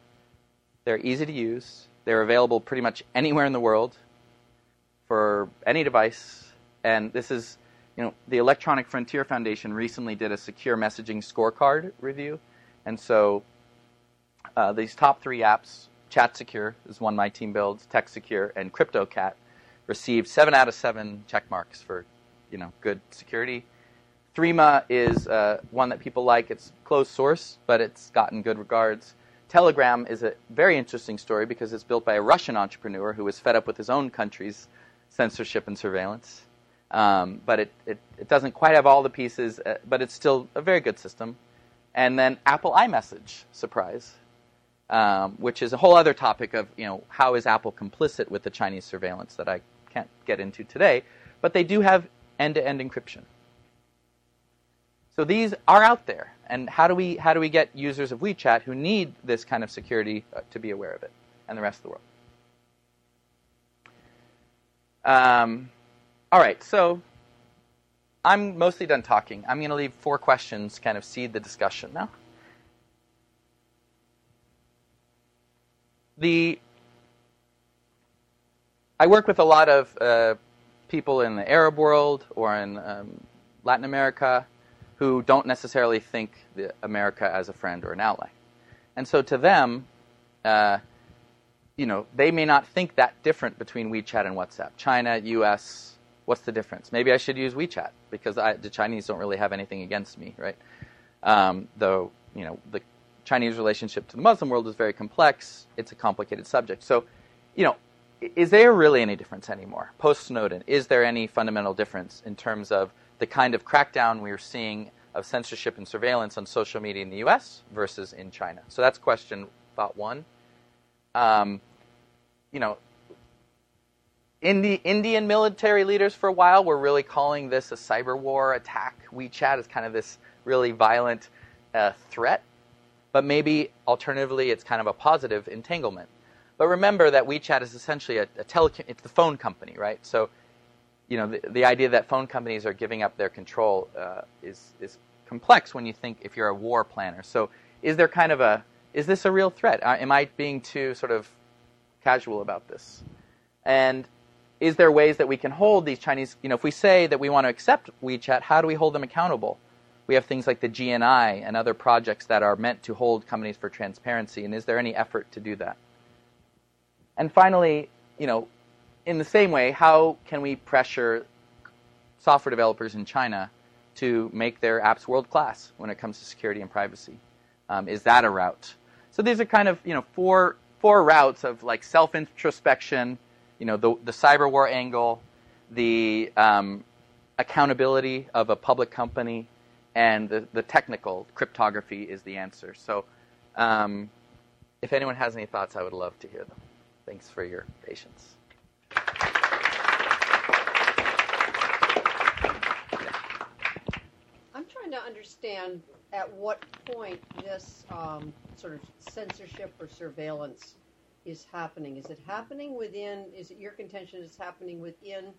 They're easy to use. They're available pretty much anywhere in the world for any device. And this is, you know, the Electronic Frontier Foundation recently did a secure messaging scorecard review. And so uh, these top three apps, ChatSecure is one my team builds, TextSecure, and CryptoCat, received seven out of seven check marks for you know good security. Threema is uh, one that people like. It's closed source, but it's gotten good regards. Telegram is a very interesting story because it's built by a Russian entrepreneur who was fed up with his own country's censorship and surveillance. Um, but it, it, it, doesn't quite have all the pieces, uh, but it's still a very good system. And then Apple iMessage, surprise, um, which is a whole other topic of you know how is Apple complicit with the Chinese surveillance that I can't get into today. But they do have end-to-end encryption. So these are out there, and how do we how do we get users of WeChat who need this kind of security uh, to be aware of it, and the rest of the world? Um, all right, so I'm mostly done talking. I'm going to leave four questions, kind of seed the discussion now. The I work with a lot of uh, people in the Arab world or in um, Latin America who don't necessarily think America as a friend or an ally. And so to them, uh, you know, they may not think that different between WeChat and WhatsApp. China, US, what's the difference? Maybe I should use WeChat because I, the Chinese don't really have anything against me, right? Um, though, you know, the Chinese relationship to the Muslim world is very complex. It's a complicated subject. So, you know, is there really any difference anymore post Snowden? Is there any fundamental difference in terms of the kind of crackdown we're seeing of censorship and surveillance on social media in the U.S. versus in China? So that's question thought one. Um, you know, Indi- Indian military leaders for a while were really calling this a cyber war attack. WeChat is kind of this really violent uh, threat, but maybe alternatively, it's kind of a positive entanglement. But remember that WeChat is essentially a, a tele- it's the phone company, right? So, you know, the, the idea that phone companies are giving up their control uh, is is complex when you think if you're a war planner. So, is there kind of a is this a real threat? Uh, am I being too sort of casual about this? And is there ways that we can hold these Chinese? You know, if we say that we want to accept WeChat, how do we hold them accountable? We have things like the GNI and other projects that are meant to hold companies for transparency. And is there any effort to do that? And finally, you know, in the same way, how can we pressure software developers in China to make their apps world class when it comes to security and privacy? Um, is that a route? So these are kind of you know four four routes of like self introspection, you know, the the cyber war angle, the um, accountability of a public company, and the, the technical cryptography is the answer. So, um, if anyone has any thoughts, I would love to hear them. Thanks for your patience. I'm trying to understand at what point this um, sort of censorship or surveillance is happening. Is it happening within, is it your contention it's happening within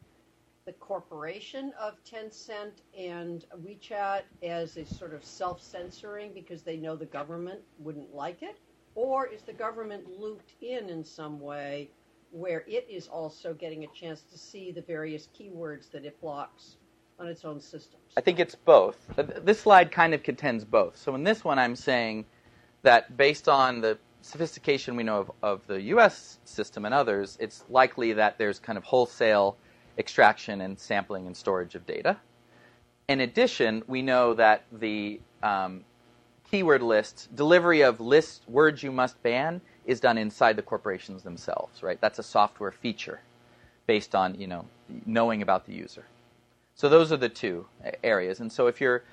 the corporation of Tencent and WeChat as a sort of self censoring because they know the government wouldn't like it? Or is the government looped in in some way where it is also getting a chance to see the various keywords that it blocks on its own systems? I think it's both. This slide kind of contends both. So in this one, I'm saying that based on the sophistication we know of, of the U.S. system and others, it's likely that there's kind of wholesale extraction and sampling and storage of data. In addition, we know that the um, keyword list, delivery of list words you must ban, is done inside the corporations themselves, right? That's a software feature based on, you know, knowing about the user. So those are the two areas. And so if you're,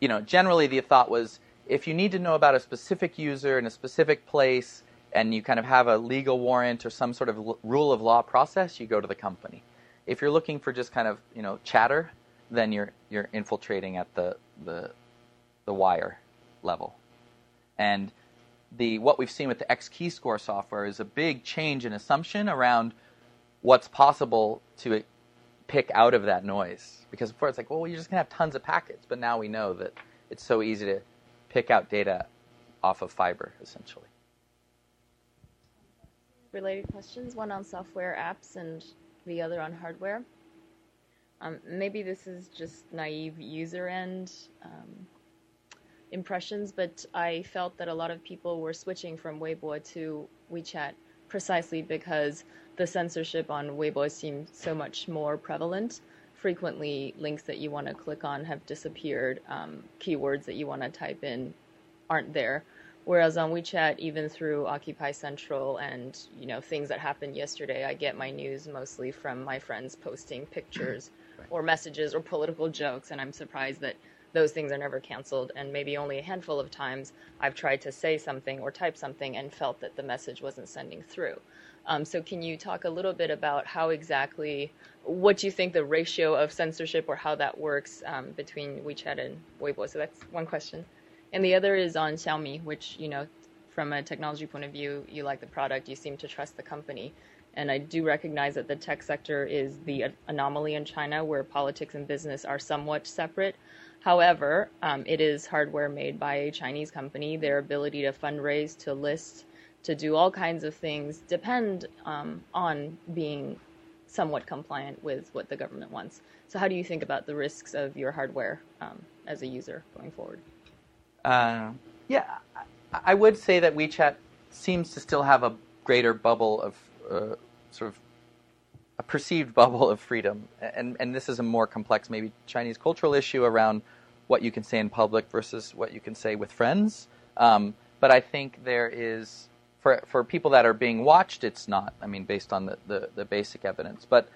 you know, generally the thought was if you need to know about a specific user in a specific place and you kind of have a legal warrant or some sort of rule of law process, you go to the company. If you're looking for just kind of, you know, chatter, then you're you're infiltrating at the the the wire level. And the what we've seen with the XKeyscore software is a big change in assumption around what's possible to pick out of that noise. Because before it's like, well, you're just gonna have tons of packets, but now we know that it's so easy to pick out data off of fiber, essentially. Related questions, one on software apps and the other on hardware. Um, maybe this is just naive user end um, impressions, but I felt that a lot of people were switching from Weibo to WeChat precisely because the censorship on Weibo seemed so much more prevalent. Frequently, links that you want to click on have disappeared. Um, keywords that you want to type in aren't there. Whereas on WeChat, even through Occupy Central and you know things that happened yesterday, I get my news mostly from my friends posting pictures right. or messages or political jokes, and I'm surprised that those things are never canceled. And maybe only a handful of times I've tried to say something or type something and felt that the message wasn't sending through. Um, so, can you talk a little bit about how exactly, what do you think the ratio of censorship or how that works um, between WeChat and Weibo? So, that's one question. And the other is on Xiaomi, which, you know, from a technology point of view, you like the product, you seem to trust the company. And I do recognize that the tech sector is the anomaly in China where politics and business are somewhat separate. However, um, it is hardware made by a Chinese company. Their ability to fundraise, to list, to do all kinds of things depend um, on being somewhat compliant with what the government wants. So, how do you think about the risks of your hardware um, as a user going forward? Uh, yeah, I would say that WeChat seems to still have a greater bubble of uh, sort of a perceived bubble of freedom, and and this is a more complex, maybe Chinese cultural issue around what you can say in public versus what you can say with friends. Um, but I think there is for for people that are being watched, it's not. I mean, based on the, the, the basic evidence, but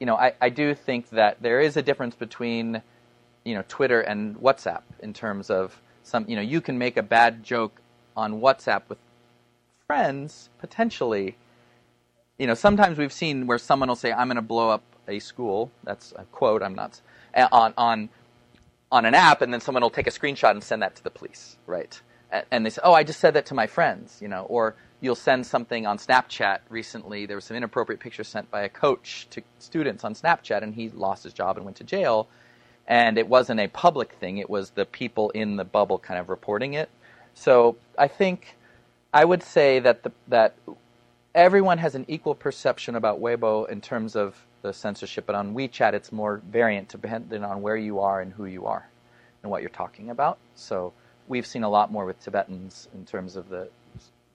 you know, I, I do think that there is a difference between you know Twitter and WhatsApp in terms of some you know you can make a bad joke on WhatsApp with friends potentially. You know, sometimes we've seen where someone will say, "I'm going to blow up a school." That's a quote. I'm not uh, on on on an app, and then someone will take a screenshot and send that to the police, right? And they say, "Oh, I just said that to my friends," you know, or you'll send something on Snapchat. Recently, there was some inappropriate pictures sent by a coach to students on Snapchat, and he lost his job and went to jail. And it wasn't a public thing; it was the people in the bubble kind of reporting it. So I think I would say that the, that everyone has an equal perception about Weibo in terms of the censorship, but on WeChat it's more variant depending on where you are and who you are and what you're talking about. So we've seen a lot more with Tibetans in terms of the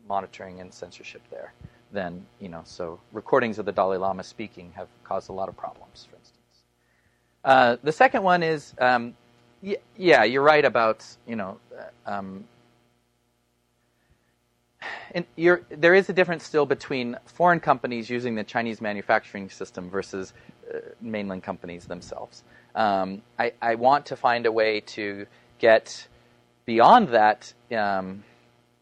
monitoring and censorship there than you know. So recordings of the Dalai Lama speaking have caused a lot of problems, for instance. Uh, the second one is, um, y- yeah, you're right about you know. Uh, um, there is a difference still between foreign companies using the Chinese manufacturing system versus uh, mainland companies themselves. Um, I, I, want to find a way to get beyond that. Um,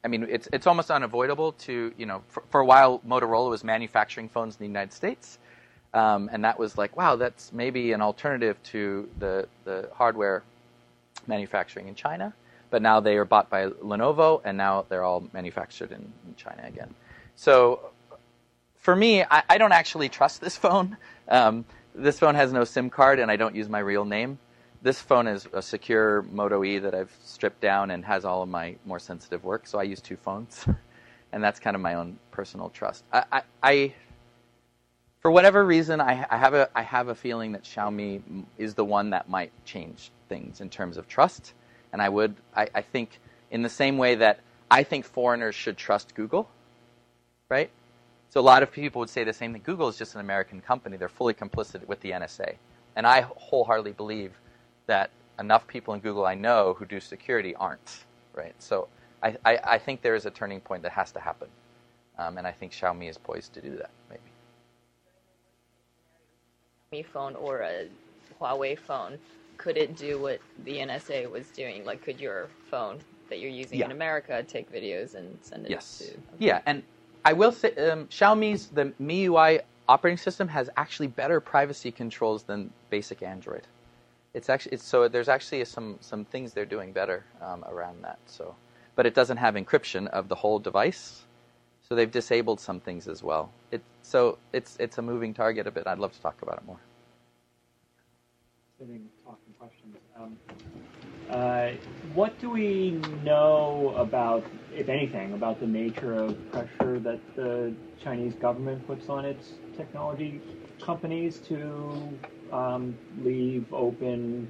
I mean, it's it's almost unavoidable to you know. For, for, a while, Motorola was manufacturing phones in the United States, um, and that was like, wow, that's maybe an alternative to the the hardware manufacturing in China but now they are bought by Lenovo, and now they're all manufactured in, in China again. So for me, I, I don't actually trust this phone. Um, this phone has no SIM card, and I don't use my real name. This phone is a secure Moto E that I've stripped down and has all of my more sensitive work. So I use two phones, and that's kind of my own personal trust. I, I, I for whatever reason, I, I, have a I have a feeling that Xiaomi is the one that might change things in terms of trust. And I would I, I think in the same way that I think foreigners should trust Google, right? So a lot of people would say the same thing. Google is just an American company; they're fully complicit with the NSA, and I wholeheartedly believe that enough people in Google I know who do security aren't, right? So I, I, I think there is a turning point that has to happen, um, and I think Xiaomi is poised to do that, maybe. Mi phone or a Huawei phone, could it do what the NSA was doing? Like, could your phone that you're using Yeah. in America take videos and send it Yes. to? Yeah, and I will say um, Xiaomi's the MIUI operating system has actually better privacy controls than basic Android. It's actually it's, so there's actually some some things they're doing better um, around that. So, but it doesn't have encryption of the whole device. So they've disabled some things as well. It so it's it's a moving target a bit. I'd love to talk about it more. Sitting, talking questions. Um, uh, what do we know about, if anything, about the nature of pressure that the Chinese government puts on its technology companies to um, leave open,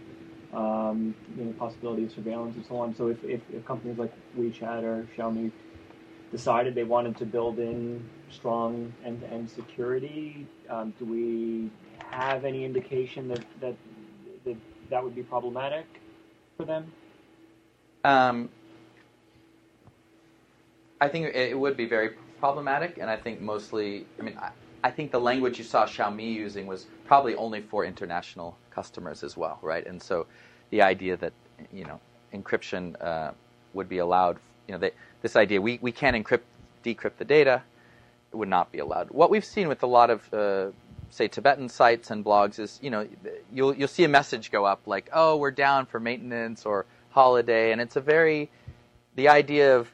um, you know, possibility of surveillance and so on? So if, if, if companies like WeChat or Xiaomi decided they wanted to build in strong end-to-end security, um, do we have any indication that, that that that would be problematic for them? Um, I think it would be very problematic, and I think mostly, I mean, I, I think the language you saw Xiaomi using was probably only for international customers as well, right? And so the idea that, you know, encryption uh, would be allowed, you know, they, this idea, we, we can't encrypt, decrypt the data, it would not be allowed. What we've seen with a lot of, uh, say, Tibetan sites and blogs is, you know, you'll, you'll see a message go up like, oh, we're down for maintenance or holiday, and it's a very, the idea of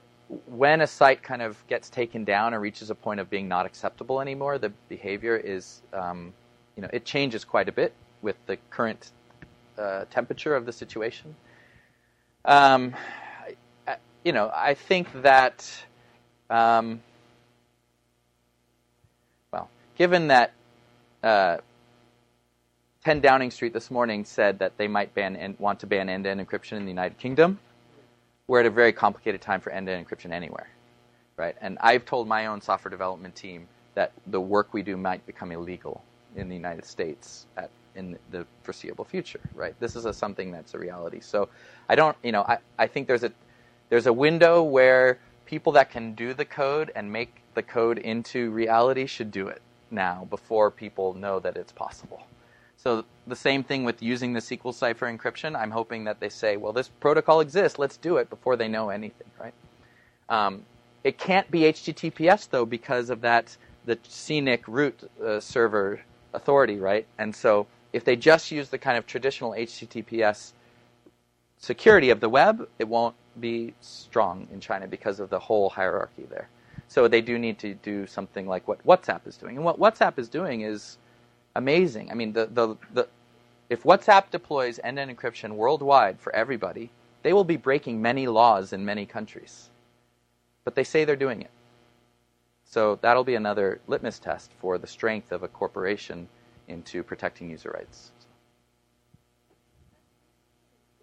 when a site kind of gets taken down or reaches a point of being not acceptable anymore, the behavior is, um, you know, it changes quite a bit with the current uh, temperature of the situation. Um, you know, I think that, um, well, given that uh, 10 Downing Street this morning said that they might ban and want to ban end-to-end encryption in the United Kingdom, we're at a very complicated time for end-to-end encryption anywhere, right? And I've told my own software development team that the work we do might become illegal in the United States at, in the foreseeable future, right? This is a, something that's a reality. So I don't, you know, I, I think there's a there's a window where people that can do the code and make the code into reality should do it now before people know that it's possible. So the same thing with using the SQLCipher encryption. I'm hoping that they say, well, this protocol exists, let's do it before they know anything, right? Um, it can't be HTTPS though because of that the CNNIC root uh, server authority, right? And so if they just use the kind of traditional HTTPS security of the web, it won't be strong in China because of the whole hierarchy there. So they do need to do something like what WhatsApp is doing. And what WhatsApp is doing is amazing. I mean, the, the, the, if WhatsApp deploys end-to-end encryption worldwide for everybody, they will be breaking many laws in many countries. But they say they're doing it. So that'll be another litmus test for the strength of a corporation into protecting user rights.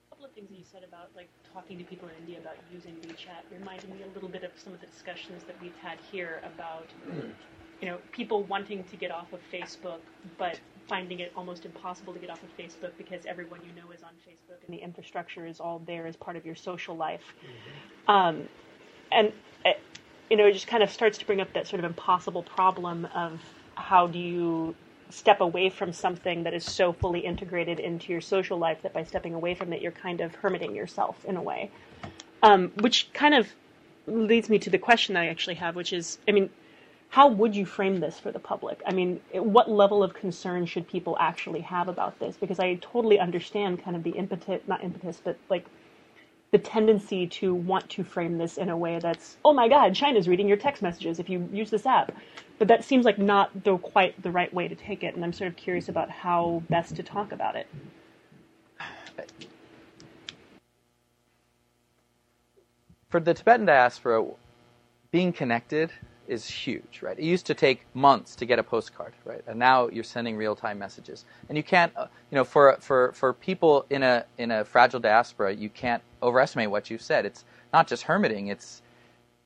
A couple of things that you said about like talking to people in India about using WeChat reminded me a little bit of some of the discussions that we've had here about you know people wanting to get off of Facebook but finding it almost impossible to get off of Facebook because everyone you know is on Facebook and the infrastructure is all there as part of your social life. Um, and uh, you know it just kind of starts to bring up that sort of impossible problem of how do you step away from something that is so fully integrated into your social life that by stepping away from it you're kind of hermiting yourself in a way. Um, which kind of leads me to the question that i actually have which is i mean how would you frame this for the public? I mean what level of concern should people actually have about this? Because i totally understand kind of the impetus not impetus but like the tendency to want to frame this in a way that's, oh my God, China's reading your text messages if you use this app. But that seems like not the quite the right way to take it, and I'm sort of curious about how best to talk about it. For the Tibetan diaspora, being connected is huge, right? It used to take months to get a postcard, right? And now you're sending real-time messages. And you can't, uh, you know, for for for people in a in a fragile diaspora, you can't overestimate what you've said. It's not just hermiting; it's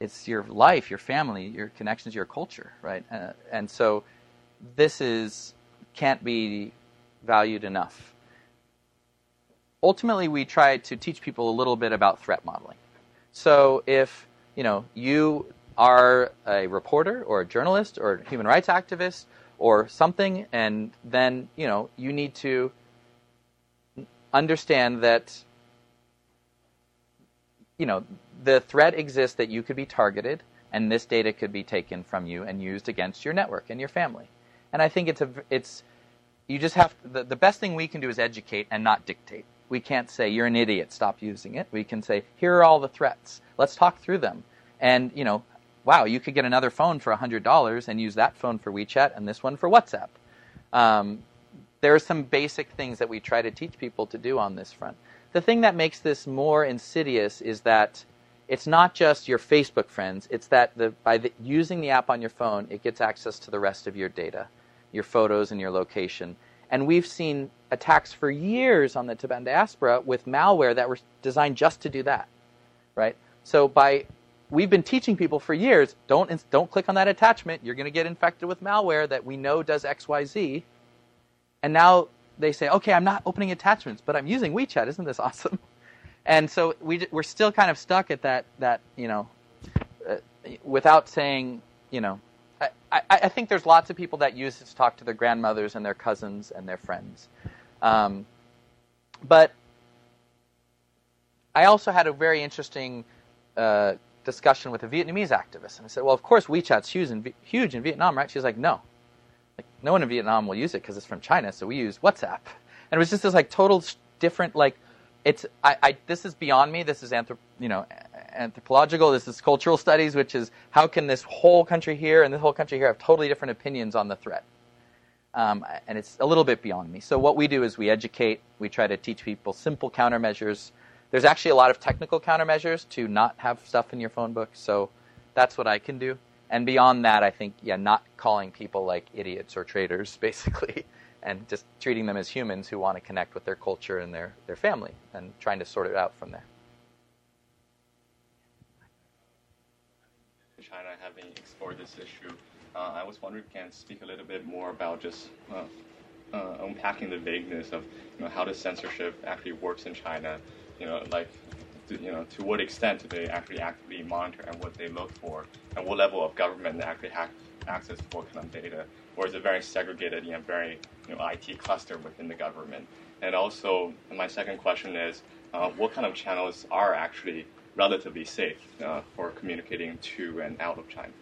it's your life, your family, your connections, your culture, right? Uh, and so this is can't be valued enough. Ultimately, we try to teach people a little bit about threat modeling. So if you know you are a reporter or a journalist or a human rights activist or something, and then you know you need to understand that you know the threat exists that you could be targeted and this data could be taken from you and used against your network and your family. And I think it's a it's you just have the, the best thing we can do is educate and not dictate. We can't say you're an idiot, stop using it. We can say here are all the threats. Let's talk through them. And you know, wow, you could get another phone for $100 and use that phone for WeChat and this one for WhatsApp. Um, there are some basic things that we try to teach people to do on this front. The thing that makes this more insidious is that it's not just your Facebook friends, it's that the, by the, using the app on your phone, it gets access to the rest of your data, your photos, and your location. And we've seen attacks for years on the Tibetan diaspora with malware that were designed just to do that, right? So by we've been teaching people for years don't don't click on that attachment. You're going to get infected with malware that we know does xyz and now they say okay i'm not opening attachments but i'm using wechat. Isn't this awesome? And so we we're still kind of stuck at that that you know uh, without saying you know I, I, I, think there's lots of people that use it to talk to their grandmothers and their cousins and their friends. Um, but I also had a very interesting uh, discussion with a Vietnamese activist, and I said, "Well, of course WeChat's huge in, huge in Vietnam, right?" She's like, "No, like no one in Vietnam will use it because it's from China, so we use WhatsApp." And it was just this like total different like it's I, I this is beyond me. This is anthrop you know anthropological. This is cultural studies, which is how can this whole country here and this whole country here have totally different opinions on the threat. Um, and it's a little bit beyond me. So what we do is we educate. We try to teach people simple countermeasures there's actually a lot of technical countermeasures to not have stuff in your phone book, so that's what I can do. And beyond that, I think, yeah, not calling people like idiots or traitors, basically, and just treating them as humans who want to connect with their culture and their, their family and trying to sort it out from there. China having explored this issue, uh, I was wondering if you can speak a little bit more about just uh, uh, unpacking the vagueness of you know, how the censorship actually works in China you know, like, to, you know, to what extent do they actually actively monitor and what they look for, and what level of government they actually have access to what kind of data, or is it very segregated and very, you know, IT cluster within the government? And also, my second question is, uh, what kind of channels are actually relatively safe uh, for communicating to and out of China?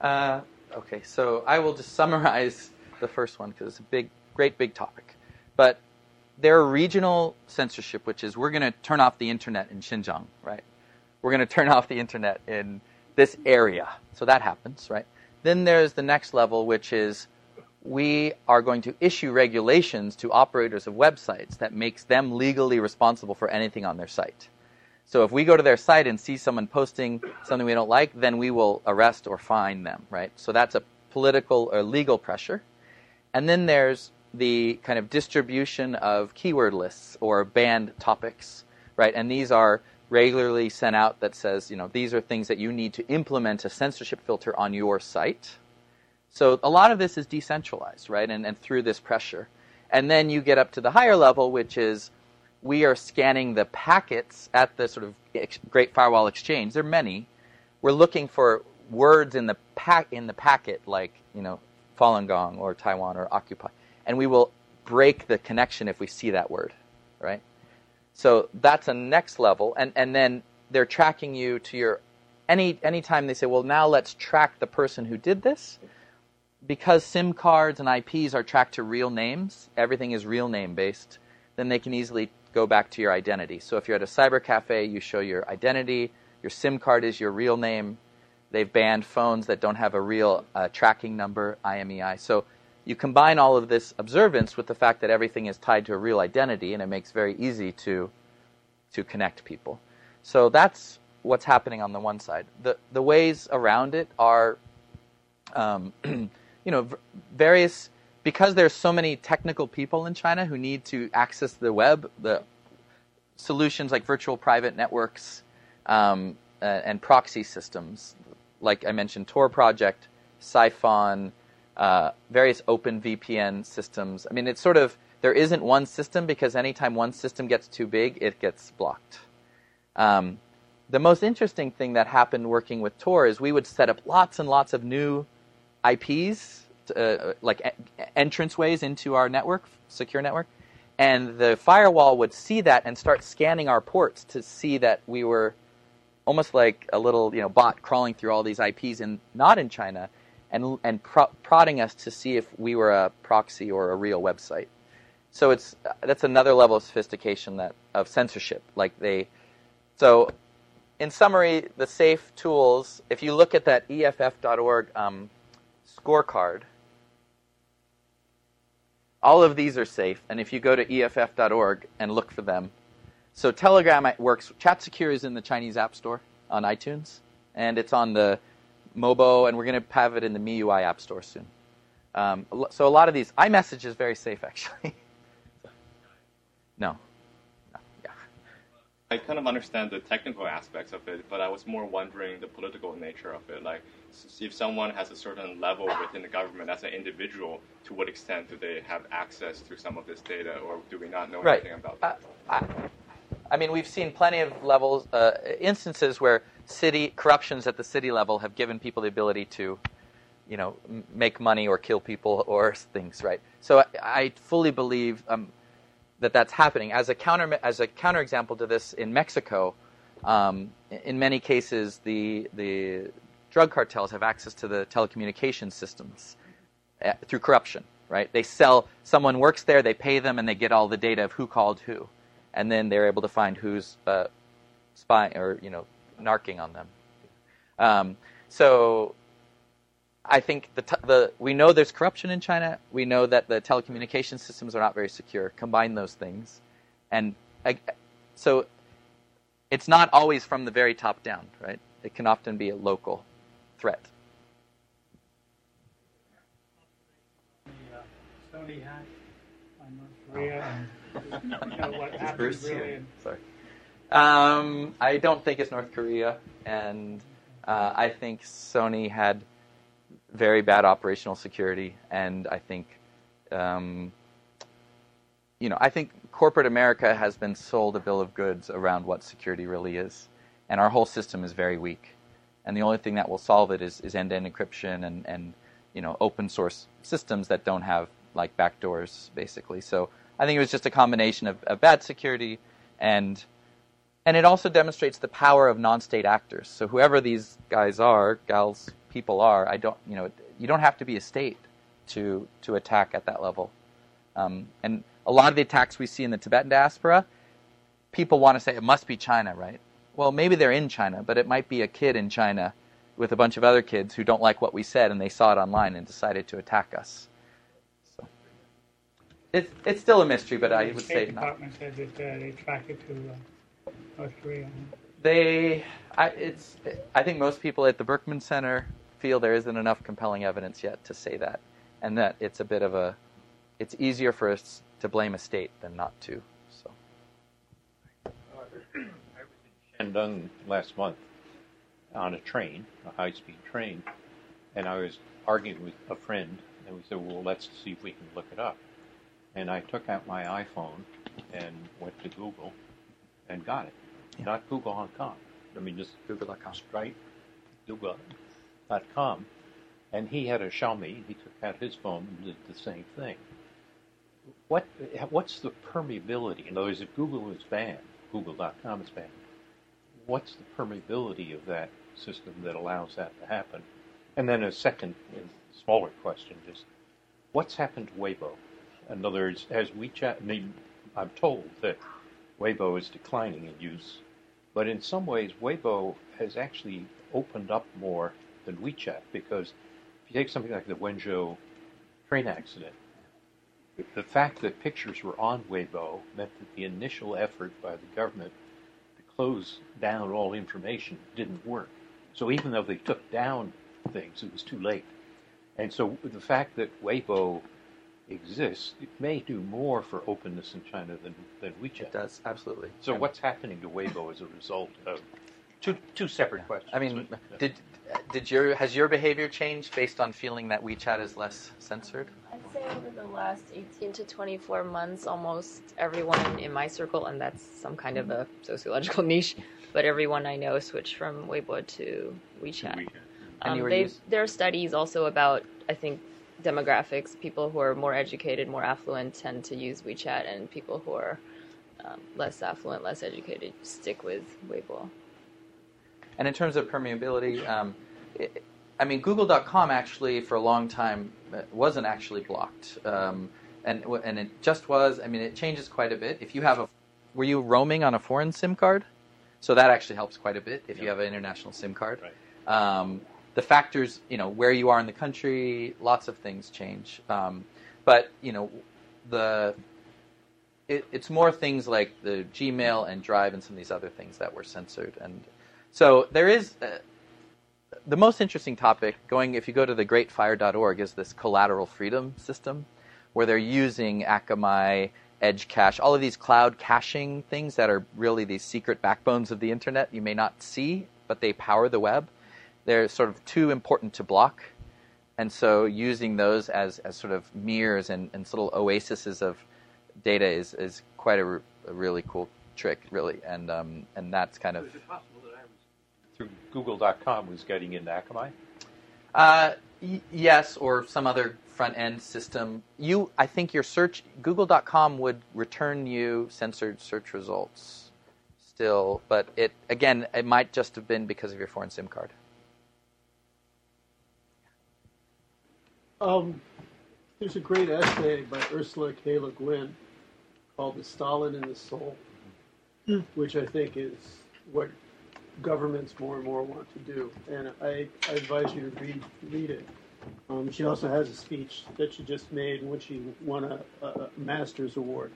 Uh, okay, so I will just summarize the first one because it's a big, great big topic. But there are regional censorship, which is we're going to turn off the internet in Xinjiang, right? We're going to turn off the internet in this area. So that happens, right? Then there's the next level, which is we are going to issue regulations to operators of websites that makes them legally responsible for anything on their site. So if we go to their site and see someone posting something we don't like, then we will arrest or fine them, right? So that's a political or legal pressure. And then there's the kind of distribution of keyword lists or banned topics, right? And these are regularly sent out that says, you know, these are things that you need to implement a censorship filter on your site. So a lot of this is decentralized, right? And, and through this pressure. And then you get up to the higher level, which is we are scanning the packets at the sort of Great Firewall Exchange. There are many. We're looking for words in the pack in the packet, like you know, Falun Gong or Taiwan or Occupy and we will break the connection if we see that word, right? So that's a next level, and and then they're tracking you to your any anytime they say, well, now let's track the person who did this, because SIM cards and IPs are tracked to real names. Everything is real name based. Then they can easily go back to your identity. So if you're at a cyber cafe, you show your identity. Your SIM card is your real name. They've banned phones that don't have a real uh, tracking number, IMEI. So you combine all of this observance with the fact that everything is tied to a real identity, and it makes very easy to to connect people. So that's what's happening on the one side. The the ways around it are um, you know, various because there's so many technical people in China who need to access the web, the solutions like virtual private networks um, and proxy systems, like I mentioned, Tor project, Psiphon, uh, various open VPN systems. I mean, it's sort of there isn't one system because anytime one system gets too big, it gets blocked. Um, the most interesting thing that happened working with Tor is we would set up lots and lots of new IPs, uh, like e- entranceways into our network, secure network, and the firewall would see that and start scanning our ports to see that we were almost like a little you know bot crawling through all these IPs and not in China, and and pro- prodding us to see if we were a proxy or a real website. So it's that's another level of sophistication that of censorship. Like they, so in summary, the safe tools. If you look at that EFF.org um, scorecard, all of these are safe. And if you go to EFF.org and look for them, so Telegram works. ChatSecure is in the Chinese App Store on iTunes, and it's on the Mobo, and we're going to have it in the MIUI App Store soon. Um, so a lot of these, iMessage is very safe actually. no. no. Yeah. I kind of understand the technical aspects of it, but I was more wondering the political nature of it. Like, if someone has a certain level within the government as an individual, to what extent do they have access to some of this data, or do we not know right. anything about that? Uh, I, I, mean, we've seen plenty of levels, uh, instances where city corruptions at the city level have given people the ability to, you know, make money or kill people or things, right? So I, I fully believe um, that that's happening. As a counter as a counterexample to this, in Mexico, um, in many cases, the the drug cartels have access to the telecommunications systems uh, through corruption. Right? They sell. Someone works there. They pay them, and they get all the data of who called who, and then they're able to find who's uh, spying or you know narking on them. Um, so I think the, t- the we know there's corruption in China. We know that the telecommunication systems are not very secure. Combine those things, and I, so it's not always from the very top down, right? It can often be a local threat. Uh, Sony hack on North Korea and you know what happened Bruce really. here. Sorry. Um, I don't think it's North Korea, and uh, I think Sony had very bad operational security, and I think, um, you know, I think corporate America has been sold a bill of goods around what security really is, and our whole system is very weak, and the only thing that will solve it is, is end-to-end encryption and, and you know open source systems that don't have like backdoors, basically. So I think it was just a combination of, of bad security and and it also demonstrates the power of non-state actors. So whoever these guys are, gals, people are, I don't, you know, you don't have to be a state to to attack at that level. Um, and a lot of the attacks we see in the Tibetan diaspora, people want to say it must be China, right? Well, maybe they're in China, but it might be a kid in China with a bunch of other kids who don't like what we said and they saw it online and decided to attack us. So it's it's still a mystery, but I would State say not. Department said that uh, they tracked it to uh, North Korea. They, I, it's, I think most people at the Berkman Center feel there isn't enough compelling evidence yet to say that, and that it's a bit of a, it's easier for us to blame a state than not to. So, Uh, I was in Shandong last month on a train, a high-speed train, and I was arguing with a friend, and we said, "Well, let's see if we can look it up." And I took out my iPhone and went to Google and got it. Yeah. Not Google.com. I mean, just Google.com. straight Google.com. And he had a Xiaomi. He took out his phone and did the same thing. What what's the permeability? In other words, if Google is banned, Google.com is banned. What's the permeability of that system that allows that to happen? And then a second, smaller question is, what's happened to Weibo? In other words, has WeChat? I mean, I'm told that Weibo is declining in use, but in some ways, Weibo has actually opened up more than WeChat because if you take something like the Wenzhou train accident, the fact that pictures were on Weibo meant that the initial effort by the government to close down all information didn't work. So even though they took down things, it was too late. And so the fact that Weibo exists it may do more for openness in China than, than WeChat. It does absolutely. So And- what's happening to Weibo as a result of two two separate questions? I mean, but, yeah. did did your has your behavior changed based on feeling that WeChat is less censored? I'd say over the last 18 to 24 months, almost everyone in my circle, and that's some kind of a sociological niche, but everyone I know switched from Weibo to WeChat. And Um, they, there are studies also about, I think, demographics. People who are more educated, more affluent, tend to use WeChat, and people who are um, less affluent, less educated, stick with Weibo. And in terms of permeability, um, it, I mean, Google.com actually for a long time uh, wasn't actually blocked, um, and and it just was. I mean, it changes quite a bit. If you have a, were you roaming on a foreign SIM card? So that actually helps quite a bit if you have an international SIM card. Right. The factors, you know, where you are in the country, lots of things change. Um, but you know, the it, it's more things like the Gmail and Drive and some of these other things that were censored. And so there is uh, the most interesting topic going. If you go to the greatfire.org, is this collateral freedom system, where they're using Akamai, Edge Cache, all of these cloud caching things that are really these secret backbones of the internet you may not see, but they power the web. They're sort of too important to block. And so using those as, as sort of mirrors and, and little oases of data is, is quite a, r- a really cool trick, really. And, um, and that's kind of. Is it possible that I was through Google.com was getting into Akamai? Uh, y- yes, or some other front end system. You, I think your search, Google.com would return you censored search results still, but it, again, it might just have been because of your foreign SIM card. Um, there's a great essay by Ursula K. Le Guin called The Stalin in the Soul, which I think is what governments more and more want to do. And I, I advise you to read, read it. Um, she also has a speech that she just made when she won a, a master's award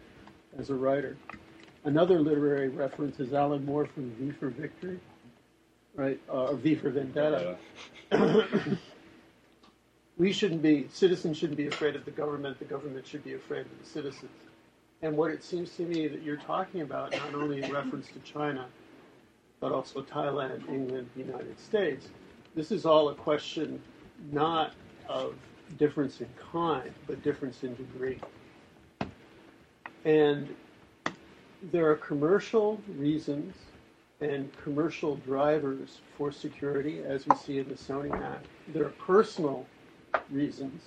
as a writer. Another literary reference is Alan Moore from V for Victory, right? Uh, or V for Vendetta. we shouldn't be citizens shouldn't be afraid of the government the government should be afraid of the citizens and what it seems to me that you're talking about not only in reference to china but also thailand england the united states this is all a question not of difference in kind but difference in degree and there are commercial reasons and commercial drivers for security, as we see in the Sony Act. There are personal reasons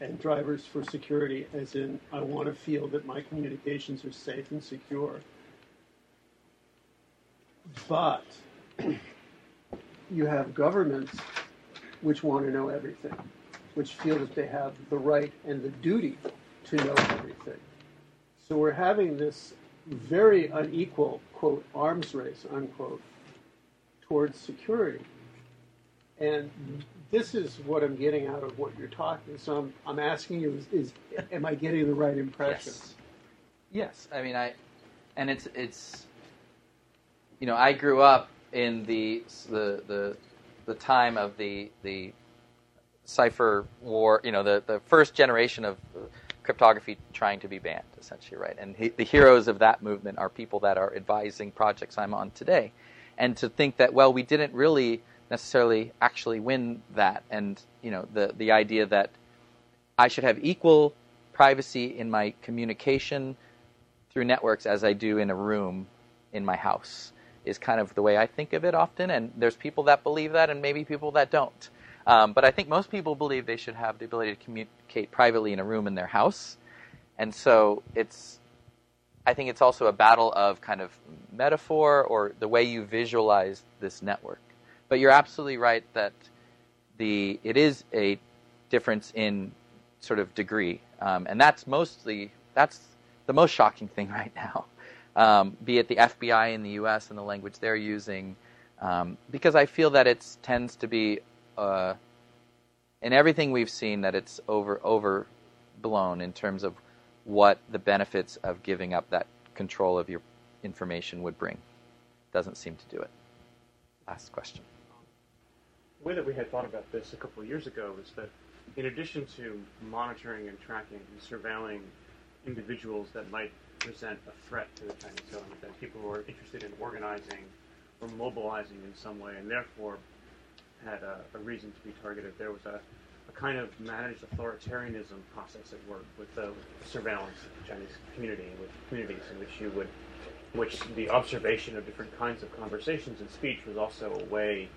and drivers for security, as in, I want to feel that my communications are safe and secure. But you have governments which want to know everything, which feel that they have the right and the duty to know everything. So we're having this very unequal, quote, arms race, unquote, towards security. And this is what I'm getting out of what you're talking. So I'm, I'm asking you, is, is am I getting the right impression? Yes. Yes, I mean I, and it's it's, you know, I grew up in the the the, the time of the the cipher war. You know, the the first generation of cryptography trying to be banned, essentially, right? And he, the heroes of that movement are people that are advising projects I'm on today, and to think that well, we didn't really necessarily actually win that, and you know, the the idea that I should have equal privacy in my communication through networks as I do in a room in my house is kind of the way I think of it often. And there's people that believe that, and maybe people that don't. Um, but I think most people believe they should have the ability to communicate privately in a room in their house. And so it's, I think it's also a battle of kind of metaphor or the way you visualize this network. But you're absolutely right that the it is a difference in sort of degree, um, and that's mostly that's the most shocking thing right now. Um, be it the FBI in the U.S. and the language they're using, um, because I feel that it tends to be uh, in everything we've seen that it's over overblown in terms of what the benefits of giving up that control of your information would bring. Doesn't seem to do it. Last question. The way that we had thought about this a couple of years ago was that in addition to monitoring and tracking and surveilling individuals that might present a threat to the Chinese government, that people who are interested in organizing or mobilizing in some way, and therefore had a, a reason to be targeted. There was a, a, kind of managed authoritarianism process at work with the surveillance of the Chinese community, with communities in which you would, which the observation of different kinds of conversations and speech was also a way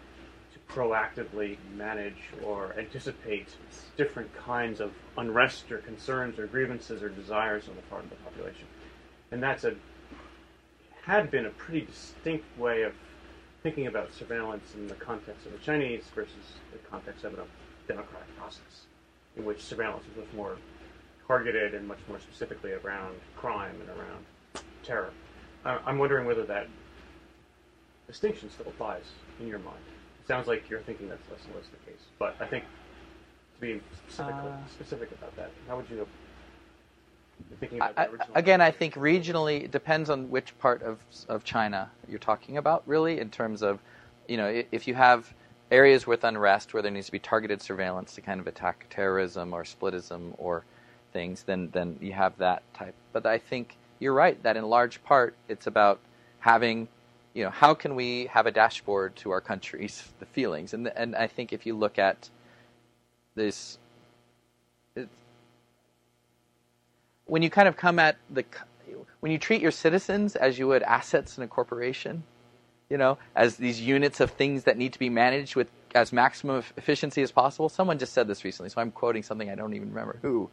proactively manage or anticipate different kinds of unrest or concerns or grievances or desires on the part of the population. And that's a had been a pretty distinct way of thinking about surveillance in the context of the Chinese versus the context of a democratic process, in which surveillance was much more targeted and much more specifically around crime and around terror. I'm wondering whether that distinction still applies in your mind. Sounds like you're thinking that's less and less the case, but I think to be specific, uh, specific about that, how would you thinking about I, again, I think regionally it depends on which part of of China you're talking about. Really, in terms of, you know, if you have areas with unrest where there needs to be targeted surveillance to kind of attack terrorism or splitism or things, then then you have that type. But I think you're right that in large part it's about having, you know, how can we have a dashboard to our countries, the feelings, and and I think if you look at this when you kind of come at the when you treat your citizens as you would assets in a corporation, you know, as these units of things that need to be managed with as maximum efficiency as possible. Someone just said this recently, so I'm quoting something I don't even remember who.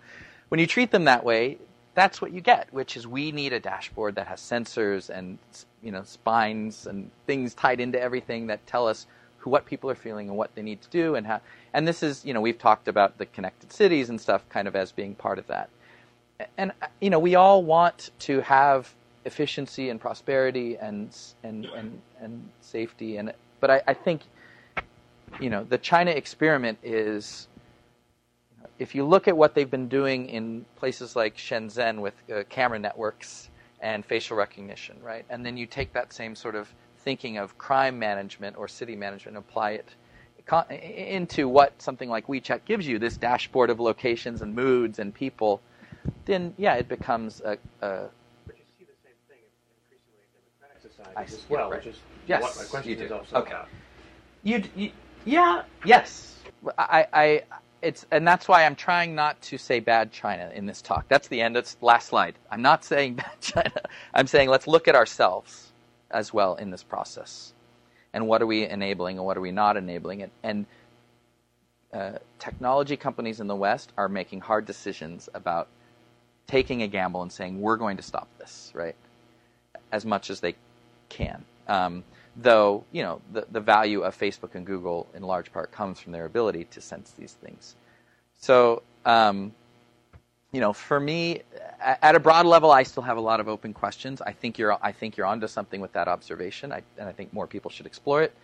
When you treat them that way, that's what you get, which is we need a dashboard that has sensors and you know spines and things tied into everything that tell us who what people are feeling and what they need to do and how. And this is you know we've talked about the connected cities and stuff kind of as being part of that and you know we all want to have efficiency and prosperity and and and, and safety and but I, I think you know the China experiment is if you look at what they've been doing in places like Shenzhen with uh, camera networks and facial recognition, right? And then you take that same sort of thinking of crime management or city management and apply it into what something like WeChat gives you this dashboard of locations and moods and people then yeah, it becomes a. a but you see the same thing increasingly in democratic societies as well, right. which is yes, what my question is also okay. about. You, you, yeah, yes. I, I, it's, and that's why I'm trying not to say bad China in this talk. That's the end. That's the last slide. I'm not saying bad China. I'm saying let's look at ourselves as well in this process, and what are we enabling and what are we not enabling, and, and uh, technology companies in the West are making hard decisions about taking a gamble and saying we're going to stop this, right? As much as they can. Um, though you know the the value of Facebook and Google in large part comes from their ability to sense these things. So um, you know, for me, at a broad level, I still have a lot of open questions. I think you're I think you're onto something with that observation, I, and I think more people should explore it.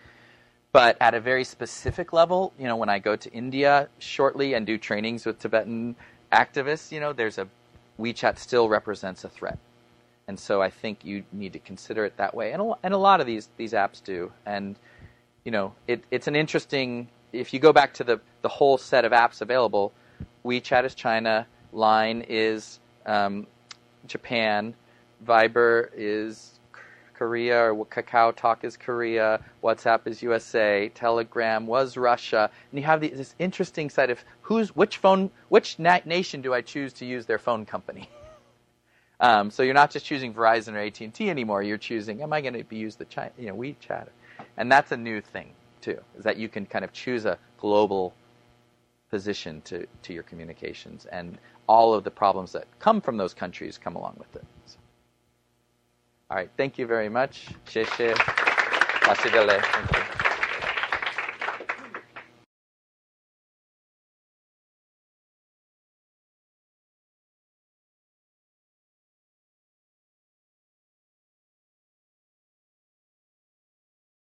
But at a very specific level, you know, when I go to India shortly and do trainings with Tibetan activists, you know, there's a WeChat still represents a threat. And so I think you need to consider it that way. And a, and a lot of these, these apps do. And, you know, it, it's an interesting, if you go back to the, the whole set of apps available, WeChat is China, Line is um, Japan, Viber is Korea, or Kakao Talk is Korea, WhatsApp is USA, Telegram was Russia, and you have the, this interesting side of who's which phone, which na- nation do I choose to use their phone company? um, so you're not just choosing Verizon or AT and T anymore. You're choosing, am I going to be use the China, you know, WeChat, and that's a new thing too, is that you can kind of choose a global position to, to your communications, and all of the problems that come from those countries come along with it. So. All right, thank you very much. 谢谢，老师的嘞，thank you.